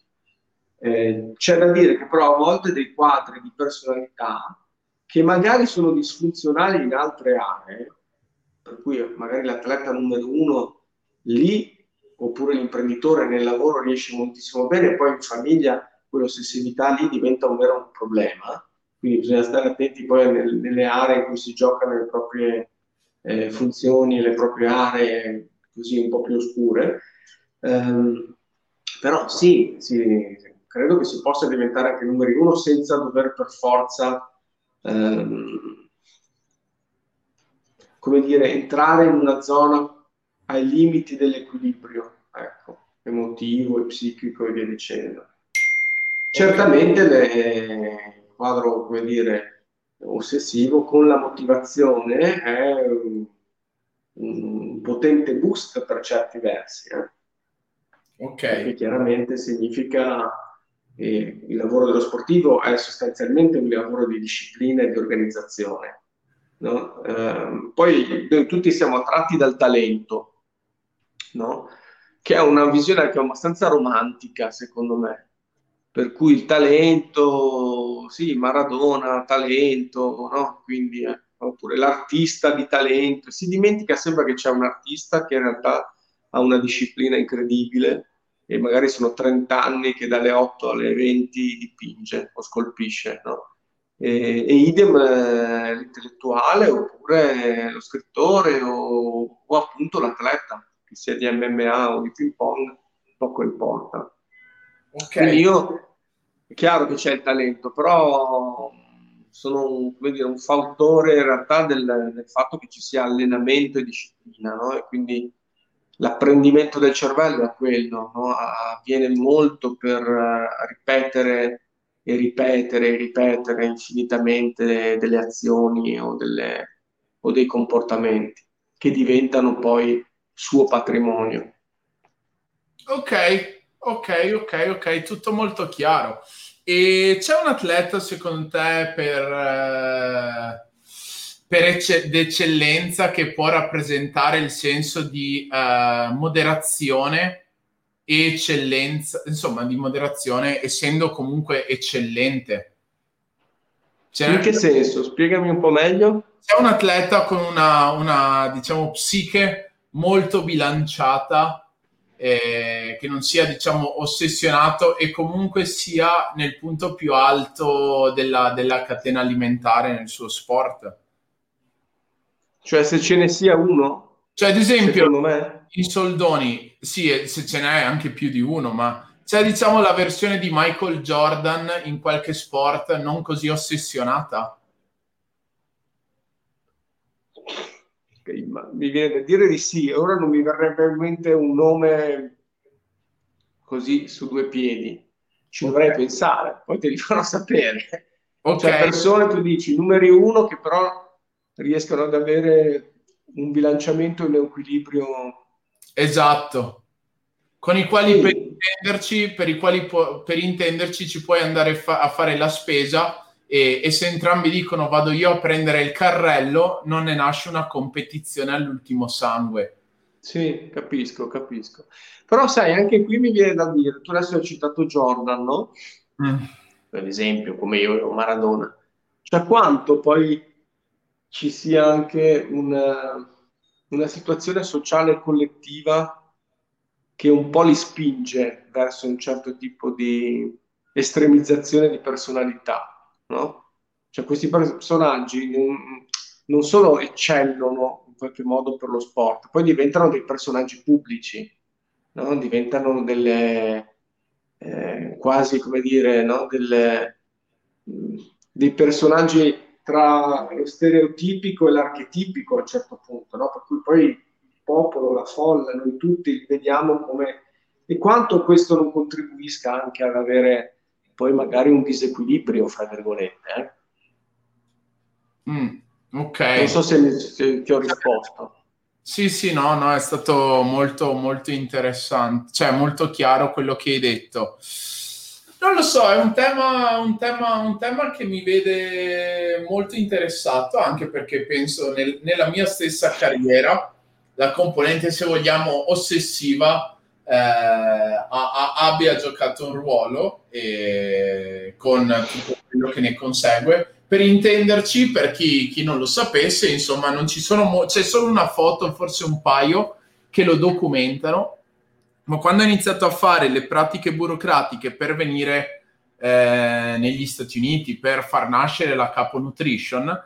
Eh, c'è da dire che però a volte dei quadri di personalità che magari sono disfunzionali in altre aree, per cui magari l'atleta numero uno lì, oppure l'imprenditore nel lavoro riesce moltissimo bene, e poi in famiglia quell'ossessività lì diventa un vero problema. Quindi bisogna stare attenti poi nel, nelle aree in cui si giocano le proprie eh, funzioni, le proprie aree così un po' più oscure. Um, però sì, sì, credo che si possa diventare anche numeri uno senza dover per forza ehm, come dire, entrare in una zona ai limiti dell'equilibrio, ecco, emotivo e psichico e via dicendo. Certamente il quadro, come dire, ossessivo con la motivazione è un, un potente boost per certi versi. Eh? Ok. Perché chiaramente significa e il lavoro dello sportivo è sostanzialmente un lavoro di disciplina e di organizzazione. No? Eh, poi noi tutti siamo attratti dal talento, no? che è una visione anche abbastanza romantica, secondo me. Per cui il talento, sì, Maradona, talento, no? Quindi, eh, oppure l'artista di talento. Si dimentica sempre che c'è un artista che in realtà ha una disciplina incredibile, e magari sono 30 anni che dalle 8 alle 20 dipinge o scolpisce, no? E, e idem eh, l'intellettuale oppure lo scrittore o, o, appunto l'atleta, che sia di MMA o di ping pong, poco importa. Okay. Quindi io, è chiaro che c'è il talento, però sono un, dire, un fautore in realtà del, del, fatto che ci sia allenamento e disciplina, no? E quindi l'apprendimento del cervello è quello, no? avviene molto per uh, ripetere e ripetere e ripetere infinitamente delle azioni o, delle, o dei comportamenti che diventano poi suo patrimonio. Ok, ok, ok, ok, tutto molto chiaro. E c'è un atleta secondo te per... Uh per ecce- d'eccellenza che può rappresentare il senso di uh, moderazione e eccellenza, insomma, di moderazione, essendo comunque eccellente. C'è In che senso? Spiegami un po' meglio. C'è un atleta con una, una diciamo, psiche molto bilanciata, eh, che non sia diciamo ossessionato e comunque sia nel punto più alto della, della catena alimentare nel suo sport. Cioè se ce ne sia uno? Cioè ad esempio i soldoni, sì, se ce n'è anche più di uno, ma c'è diciamo la versione di Michael Jordan in qualche sport non così ossessionata? mi viene da dire di sì, ora non mi verrebbe in mente un nome così su due piedi, ci dovrei pensare, poi te li farò sapere. Okay. Cioè persone, tu dici, numeri uno che però riescono ad avere un bilanciamento e un equilibrio. Esatto, con i quali sì. per intenderci, per, i quali pu- per intenderci ci puoi andare fa- a fare la spesa e, e, se entrambi dicono vado io a prendere il carrello, non ne nasce una competizione all'ultimo sangue. Sì, capisco, capisco. Però sai, anche qui mi viene da dire, tu adesso hai citato Jordan, no? Mm. Per esempio, come io Maradona. Cioè quanto poi ci sia anche una, una situazione sociale collettiva che un po' li spinge verso un certo tipo di estremizzazione di personalità no? Cioè questi personaggi non, non solo eccellono in qualche modo per lo sport, poi diventano dei personaggi pubblici, no? diventano delle eh, quasi come dire, no? delle, dei personaggi tra lo stereotipico e l'archetipico a un certo punto, no? per cui poi il popolo, la folla, noi tutti vediamo come... e quanto questo non contribuisca anche ad avere poi magari un disequilibrio, fra virgolette. Eh? Mm, ok. Non so se, mi, se, ti ho risposto. Sì, sì, no, no, è stato molto, molto interessante, cioè molto chiaro quello che hai detto. Non lo so, è un tema, un tema, un tema che mi vede molto interessato, anche perché penso nel, nella mia stessa carriera, la componente, se vogliamo, ossessiva eh, a, a, abbia giocato un ruolo e con tutto quello che ne consegue. Per intenderci, per chi, chi non lo sapesse, insomma, non ci sono mo- c'è solo una foto, forse un paio, che lo documentano. Ma quando ho iniziato a fare le pratiche burocratiche per venire eh, negli Stati Uniti, per far nascere la Capo Nutrition,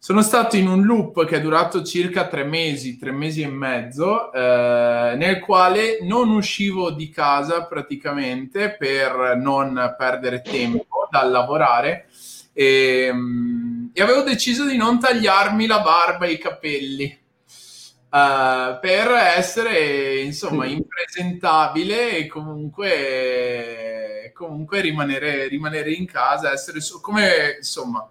sono stato in un loop che è durato circa tre mesi, tre mesi e mezzo, eh, nel quale non uscivo di casa praticamente per non perdere tempo dal lavorare e, mm, e avevo deciso di non tagliarmi la barba e i capelli. Uh, per essere insomma impresentabile e comunque, comunque rimanere, rimanere in casa, essere su, come insomma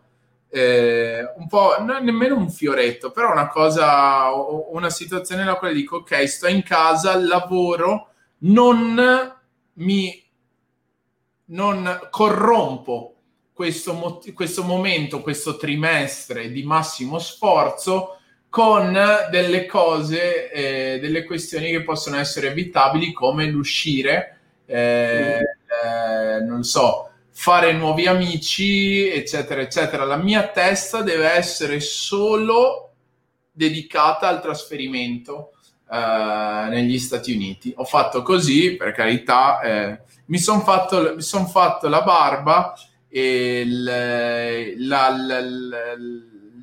eh, un po', non nemmeno un fioretto, però una cosa, una situazione nella quale dico, ok, sto in casa, lavoro, non mi non corrompo questo, questo momento, questo trimestre di massimo sforzo con delle cose, eh, delle questioni che possono essere evitabili come l'uscire, eh, eh, non so, fare nuovi amici, eccetera, eccetera. La mia testa deve essere solo dedicata al trasferimento eh, negli Stati Uniti. Ho fatto così, per carità, eh, mi sono fatto, son fatto, la barba e il, la, la, la,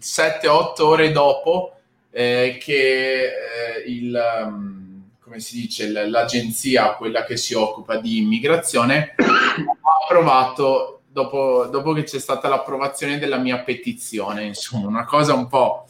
7-8 ore dopo eh, che eh, il... Um, come si dice, l'agenzia, quella che si occupa di immigrazione, ha approvato, dopo, dopo che c'è stata l'approvazione della mia petizione, insomma, una cosa un po'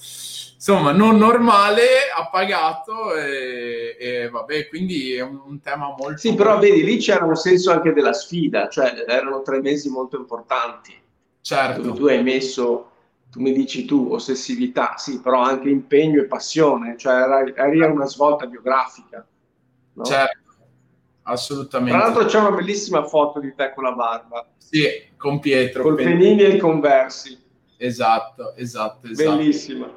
insomma, non normale, ha pagato e, e, vabbè, quindi è un, un, tema molto... Sì, però vedi, lì c'era un senso anche della sfida, cioè erano tre mesi molto importanti. Certo. Dove tu hai messo, tu mi dici tu, ossessività, sì, però anche impegno e passione, cioè era, una svolta biografica. No? Certo, assolutamente. Tra l'altro c'è una bellissima foto di te con la barba. Sì, con Pietro. Col Penini e i Conversi. Esatto, esatto, esatto. Bellissima.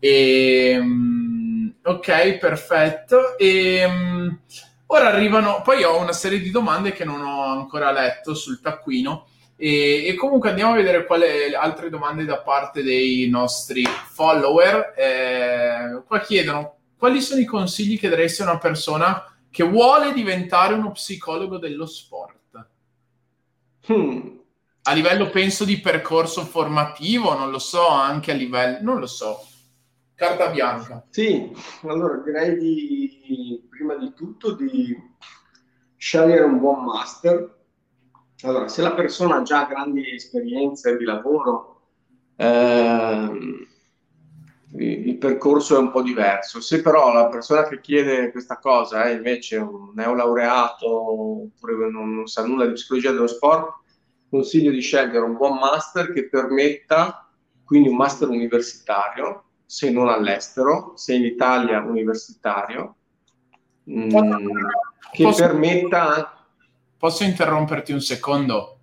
E, ehm, ok, perfetto. E, ehm, ora arrivano, poi ho una serie di domande che non ho ancora letto sul taccuino. E, e, comunque andiamo a vedere quali altre domande da parte dei nostri follower. Eh, qua chiedono quali sono i consigli che daresti a una persona che vuole diventare uno psicologo dello sport? Hmm. A livello, penso, di percorso formativo, non lo so, anche a livello, non lo so. Carta bianca. Sì, allora direi di, prima di tutto di scegliere un buon master. Allora, se la persona ha già grandi esperienze di lavoro, ehm, il percorso è un po' diverso. Se però la persona che chiede questa cosa è invece un neolaureato oppure non, non sa nulla di psicologia dello sport, consiglio di scegliere un buon master che permetta, quindi un master universitario, se non all'estero, se in Italia universitario, mh, mm, che permetta... Posso interromperti un secondo?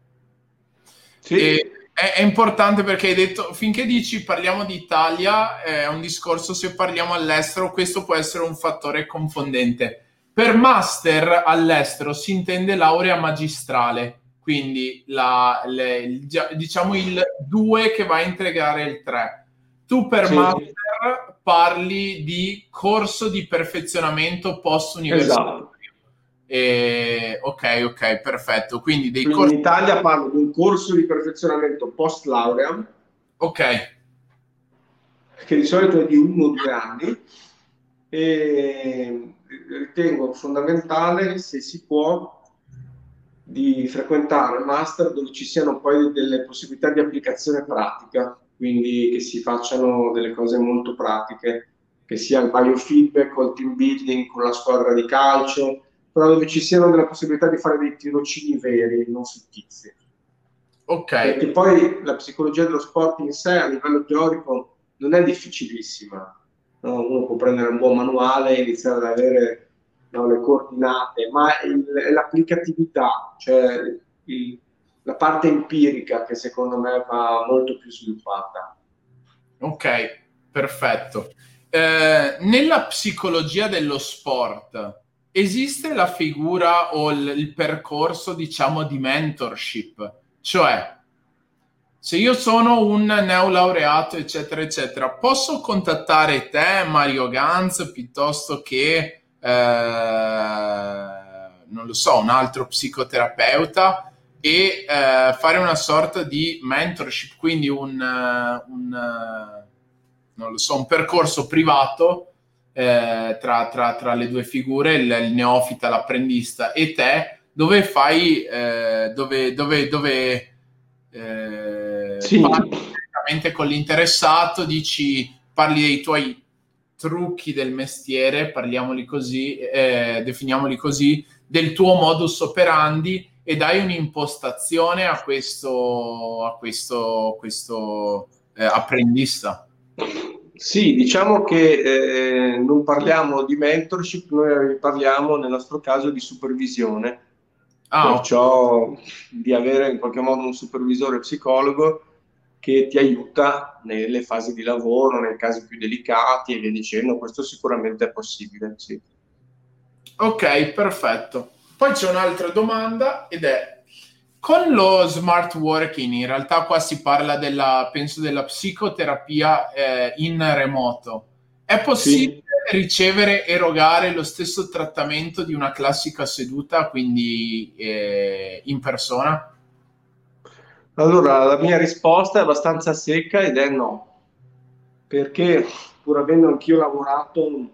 Sì. E è, è, importante perché hai detto, finché dici parliamo di Italia, è un discorso, se parliamo all'estero, questo può essere un fattore confondente. Per master all'estero si intende laurea magistrale, quindi la, le, diciamo il 2 che va a integrare il 3. Tu per sì. master parli di corso di perfezionamento post universitario. Esatto. E, ok, ok, perfetto. Quindi, dei corsi... in Italia parlo di un corso di perfezionamento post laurea. Ok. Che di solito è di uno o due anni. E ritengo fondamentale, se si può, di frequentare master dove ci siano poi delle possibilità di applicazione pratica, quindi che si facciano delle cose molto pratiche, che sia il biofeedback il team building con la squadra di calcio, però dove ci siano delle possibilità di fare dei tirocini veri, non fittizi. Ok. Perché poi la psicologia dello sport in sé a livello teorico non è difficilissima. No? Uno può prendere un buon manuale e iniziare ad avere no, le coordinate, ma il, è l'applicatività, cioè il, la parte empirica che secondo me va molto più sviluppata. Ok, perfetto. Eh, nella psicologia dello sport, esiste la figura o il, il percorso, diciamo, di mentorship, cioè se io sono un neolaureato, eccetera, eccetera, posso contattare te, Mario Ganz, piuttosto che, eh, non lo so, un altro psicoterapeuta e eh, fare una sorta di mentorship, quindi un, un, non lo so, un percorso privato eh, tra, tra, tra, le due figure, il, il, neofita, l'apprendista e te, dove fai, eh, dove, dove, dove eh, sì. parli direttamente con l'interessato, dici, parli dei tuoi trucchi del mestiere, parliamoli così, eh, definiamoli così, del tuo modus operandi e dai un'impostazione a questo, a questo, questo eh, apprendista. Sì, diciamo che eh, non parliamo di mentorship, noi parliamo nel nostro caso di supervisione, ah. perciò di avere in qualche modo un supervisore psicologo che ti aiuta nelle fasi di lavoro, nei casi più delicati e via dicendo, questo sicuramente è possibile. Sì. Ok, perfetto. Poi c'è un'altra domanda ed è con lo smart working, in realtà qua si parla della, penso, della psicoterapia eh, in remoto. È possibile sì. ricevere, erogare lo stesso trattamento di una classica seduta, quindi eh, in persona? Allora, la mia risposta è abbastanza secca ed è no, perché pur avendo anch'io lavorato,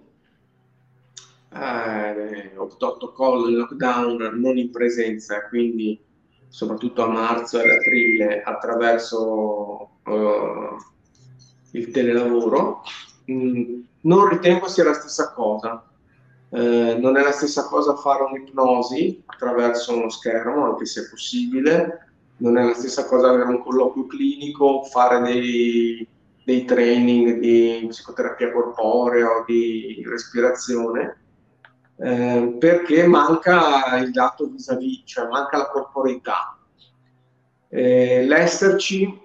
eh, ho protocollo il lockdown non in presenza, quindi soprattutto a marzo e ad aprile attraverso uh, il telelavoro, mm, non ritengo sia la stessa cosa. Eh, non è la stessa cosa fare un'ipnosi attraverso uno schermo, anche se è possibile, non è la stessa cosa avere un colloquio clinico, fare dei, dei training di psicoterapia corporea o di respirazione eh, perché manca il dato vis-à-vis, cioè manca la corporeità. Eh, l'esserci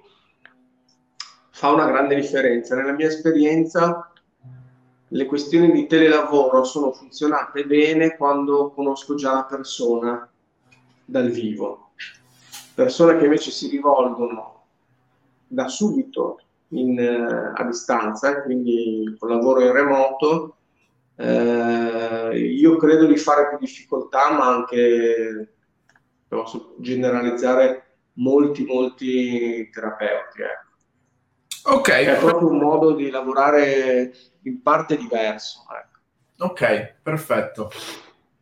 fa una grande differenza. Nella mia esperienza le questioni di telelavoro sono funzionate bene quando conosco già la persona dal vivo. Persone che invece si rivolgono da subito in, uh, a distanza, quindi con lavoro in remoto, Eh, io credo di fare più difficoltà, ma anche posso generalizzare molti, molti terapeuti. Ecco. Ok. È proprio un modo di lavorare in parte diverso. Ecco. Ok, perfetto.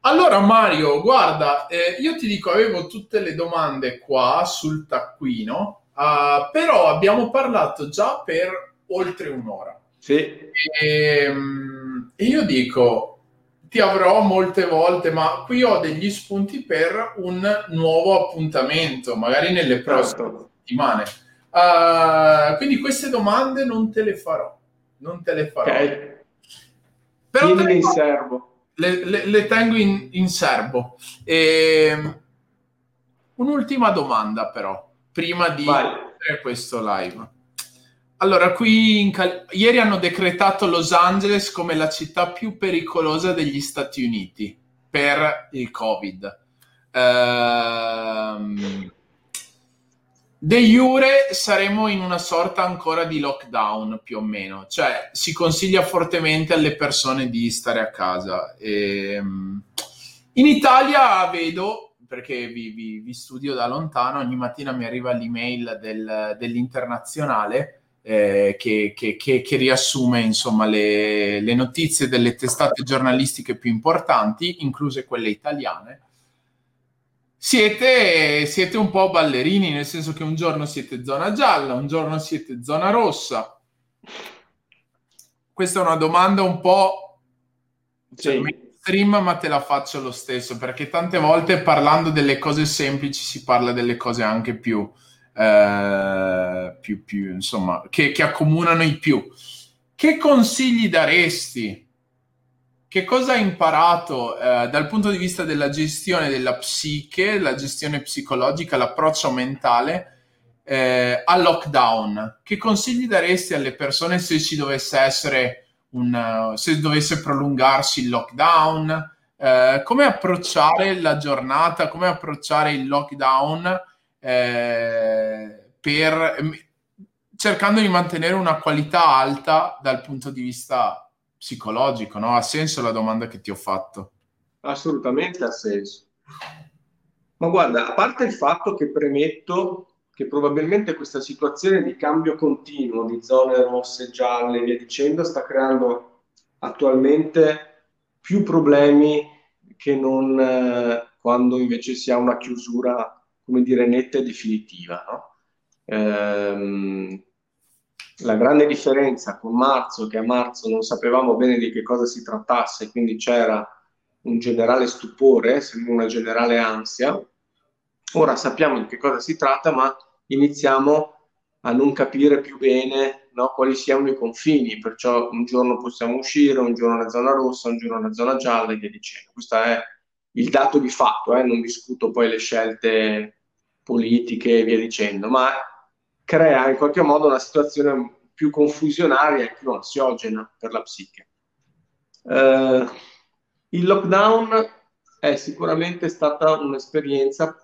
Allora Mario, guarda, eh, io ti dico, avevo tutte le domande qua sul taccuino, uh, però abbiamo parlato già per oltre un'ora. Sì. E, ehm, e io dico, ti avrò molte volte, ma qui ho degli spunti per un nuovo appuntamento, magari nelle prossime certo. settimane. Uh, quindi queste domande non te le farò, non te le farò. Ok. Però te le, in serbo. Le, le, le, tengo in, in serbo. E, ehm, un'ultima domanda però, prima di questo live. Allora, qui Cal- ieri hanno decretato Los Angeles come la città più pericolosa degli Stati Uniti per il Covid. Ehm, de jure saremo in una sorta ancora di lockdown più o meno, cioè si consiglia fortemente alle persone di stare a casa. Ehm, in Italia vedo, perché vi, vi, vi, studio da lontano, ogni mattina mi arriva l'email del, dell'internazionale eh, che, che, che, che, riassume insomma, le, le, notizie delle testate giornalistiche più importanti, incluse quelle italiane. Siete, siete un po' ballerini, nel senso che un giorno siete zona gialla, un giorno siete zona rossa. Questa è una domanda un po' cioè, mainstream, ma te la faccio lo stesso, perché tante volte parlando delle cose semplici si parla delle cose anche più, eh, più, più, insomma, che, che accomunano i più. Che consigli daresti? Che cosa hai imparato eh, dal punto di vista della gestione della psiche, la gestione psicologica, l'approccio mentale eh, al lockdown? Che consigli daresti alle persone se ci dovesse essere un, se dovesse prolungarsi il lockdown? Eh, come approcciare la giornata? Come approcciare il lockdown? Eh, per, cercando di mantenere una qualità alta dal punto di vista psicologico. No? Ha senso la domanda che ti ho fatto? Assolutamente ha senso. Ma guarda, a parte il fatto che premetto che probabilmente questa situazione di cambio continuo di zone rosse, gialle e via dicendo sta creando attualmente più problemi che non eh, quando invece si ha una chiusura come dire, netta e definitiva. No? Ehm, la grande differenza con marzo, che a marzo non sapevamo bene di che cosa si trattasse, quindi c'era un generale stupore, una generale ansia. Ora sappiamo di che cosa si tratta, ma iniziamo a non capire più bene no, quali siano i confini, perciò un giorno possiamo uscire, un giorno una zona rossa, un giorno una zona gialla e via dicendo. Questo è il dato di fatto, eh? non discuto poi le scelte politiche e via dicendo, ma crea in qualche modo una situazione più confusionaria e più ansiogena per la psiche. Eh, il lockdown è sicuramente stata un'esperienza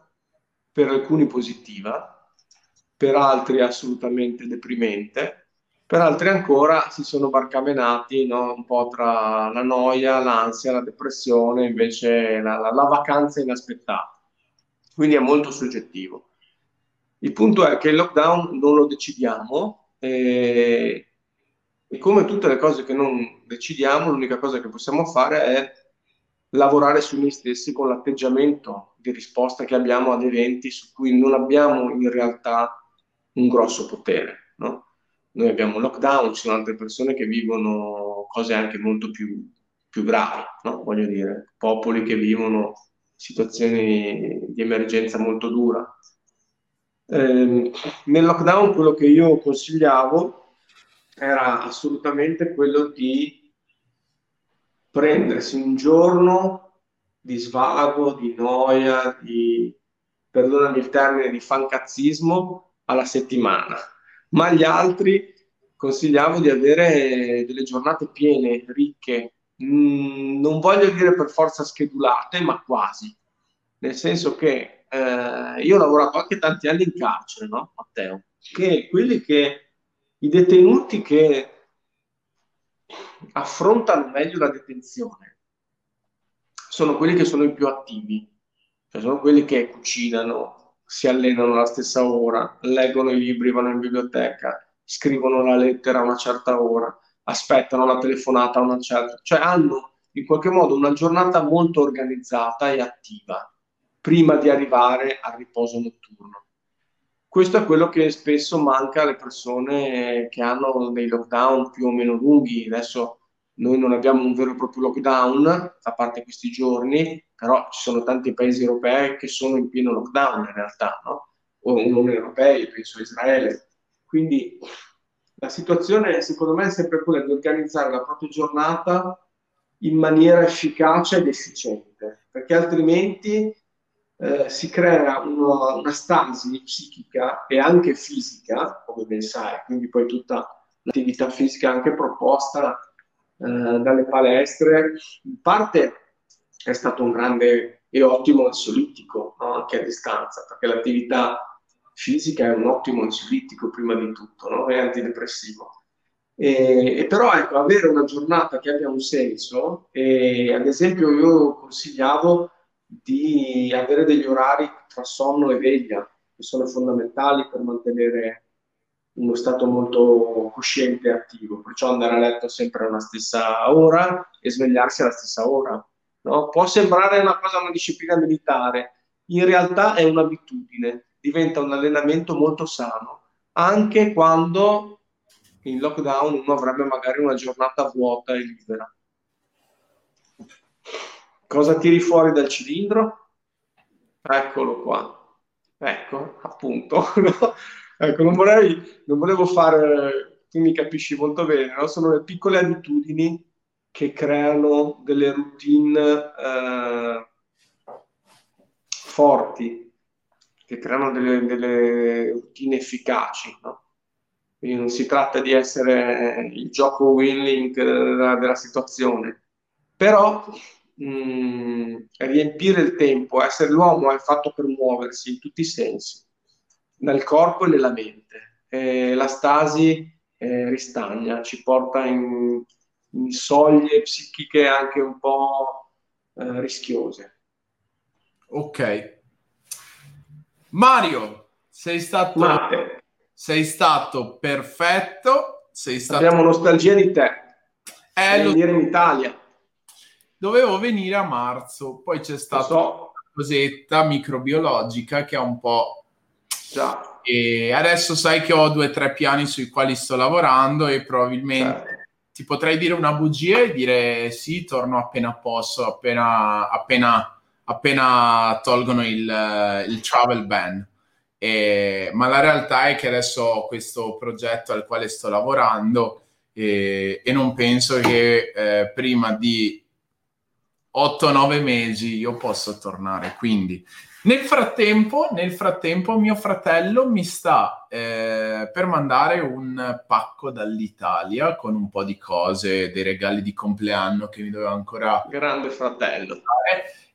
per alcuni positiva, per altri assolutamente deprimente, per altri ancora si sono barcamenati no? un po' tra la noia, l'ansia, la depressione, invece la, la, la vacanza inaspettata quindi è molto soggettivo. Il punto è che il lockdown non lo decidiamo e, come tutte le cose che non decidiamo, l'unica cosa che possiamo fare è lavorare su noi stessi con l'atteggiamento di risposta che abbiamo ad eventi su cui non abbiamo in realtà un grosso potere. No? Noi abbiamo lockdown, ci sono altre persone che vivono cose anche molto più, più gravi, no? voglio dire, popoli che vivono situazioni di emergenza molto dura. Eh, nel lockdown quello che io consigliavo era assolutamente quello di prendersi un giorno di svago, di noia, di, perdonami il termine, di fancazzismo alla settimana, ma gli altri consigliavo di avere delle giornate piene, ricche, Mm, non voglio dire per forza schedulate, ma quasi. Nel senso che eh, io ho lavorato anche tanti anni in carcere, no, Matteo? Che quelli che i detenuti che affrontano meglio la detenzione sono quelli che sono i più attivi, cioè sono quelli che cucinano, si allenano alla stessa ora, leggono i libri, vanno in biblioteca, scrivono la lettera a una certa ora, aspettano la telefonata a una certa, cioè hanno in qualche modo una giornata molto organizzata e attiva prima di arrivare al riposo notturno. Questo è quello che spesso manca alle persone che hanno dei lockdown più o meno lunghi. Adesso noi non abbiamo un vero e proprio lockdown, a parte questi giorni, però ci sono tanti paesi europei che sono in pieno lockdown in realtà, no? o non europei, penso a Israele. Quindi la situazione secondo me è sempre quella di organizzare la propria giornata in maniera efficace ed efficiente, perché altrimenti eh, si crea una, una, stasi psichica e anche fisica, come ben sai, quindi poi tutta l'attività fisica anche proposta eh, dalle palestre, in parte è stato un grande e ottimo ansiolitico, no? anche a distanza, perché l'attività fisica è un ottimo ansiolitico prima di tutto, no? è antidepressivo. E, e, però ecco, avere una giornata che abbia un senso, e ad esempio io consigliavo di avere degli orari tra sonno e veglia, che sono fondamentali per mantenere uno stato molto cosciente e attivo, perciò andare a letto sempre alla stessa ora e svegliarsi alla stessa ora. No? Può sembrare una cosa, una disciplina militare, in realtà è un'abitudine, diventa un allenamento molto sano, anche quando in lockdown uno avrebbe magari una giornata vuota e libera. Cosa tiri fuori dal cilindro? Eccolo qua. Ecco, appunto. ecco, non, vorrei, non volevo fare, tu mi capisci molto bene, no? sono le piccole abitudini che creano delle routine eh, forti, che creano delle, delle routine efficaci. No? Quindi non si tratta di essere il gioco winning della, della situazione, però mh, riempire il tempo, essere l'uomo è fatto per muoversi in tutti i sensi, nel corpo e nella mente. E la stasi eh, ristagna, ci porta in, in, soglie psichiche anche un po' eh, rischiose. Ok. Mario, sei stato, sei stato perfetto. Sei stato... Abbiamo nostalgia di te. Eh, lo... venire in Italia dovevo venire a marzo, poi c'è stata so. una cosetta microbiologica che ha un po'... Già. E adesso sai che ho due o tre piani sui quali sto lavorando e probabilmente certo. ti potrei dire una bugia e dire sì, torno appena posso, appena, appena, appena tolgono il, il travel ban. E, ma la realtà è che adesso ho questo progetto al quale sto lavorando e, e non penso che eh, prima di 8-9 mesi io posso tornare. Quindi nel frattempo, nel frattempo mio fratello mi sta eh, per mandare un pacco dall'Italia con un po' di cose, dei regali di compleanno che mi doveva ancora... Grande fratello.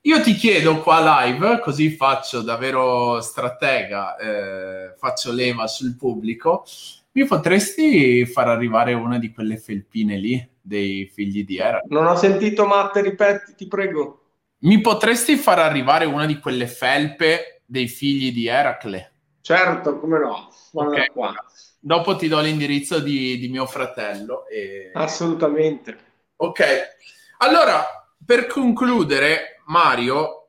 Io ti chiedo qua live, così faccio davvero stratega, eh, faccio leva sul pubblico, mi potresti far arrivare una di quelle felpine lì? dei figli di Era. Non ho sentito Matte, ripeti, ti prego. Mi potresti far arrivare una di quelle felpe dei figli di Eracle? Certo, come no. Okay. Qua. Dopo ti do l'indirizzo di, di mio fratello. E... Assolutamente. Ok. Allora, per concludere, Mario,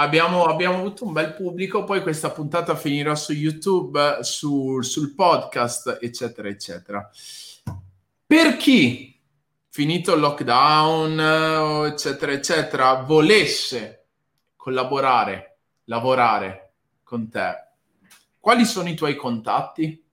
Abbiamo, abbiamo, avuto un bel pubblico, poi questa puntata finirà su YouTube, su, sul podcast, eccetera, eccetera. Per chi, finito il lockdown, eccetera, eccetera, volesse collaborare, lavorare con te, quali sono i tuoi contatti?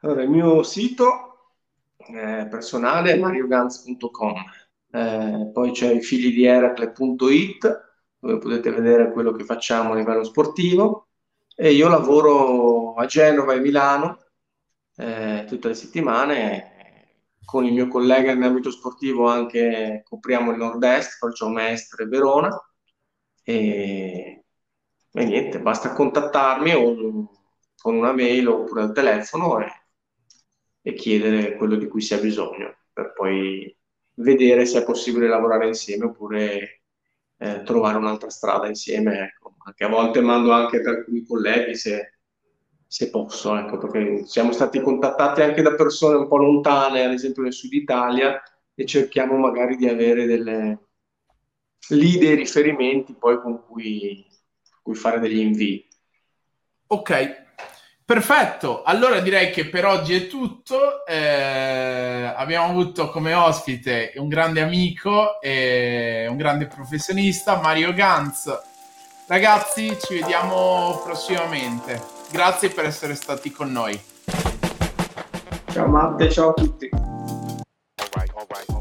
Allora, il mio sito eh, personale è mariogans.com, eh, poi c'è i figli di Eracle.it dove potete vedere quello che facciamo a livello sportivo e io lavoro a Genova e Milano eh, tutte le settimane. Con il mio collega in ambito sportivo anche copriamo il nord-est, faccio Mestre e Verona. E, e niente, basta contattarmi o con una mail oppure al telefono e e chiedere quello di cui si ha bisogno, per poi vedere se è possibile lavorare insieme oppure eh, trovare un'altra strada insieme. Ecco. Anche a volte mando anche per alcuni colleghi se, se posso, ecco, perché siamo stati contattati anche da persone un po' lontane, ad esempio nel sud Italia, e cerchiamo magari di avere delle, lì dei riferimenti poi con cui, cui fare degli invii. Ok, Perfetto, allora direi che per oggi è tutto. Eh, abbiamo avuto come ospite un grande amico e un grande professionista, Mario Ganz. Ragazzi, ci vediamo prossimamente. Grazie per essere stati con noi. Ciao Matte, ciao a tutti. All right, all right.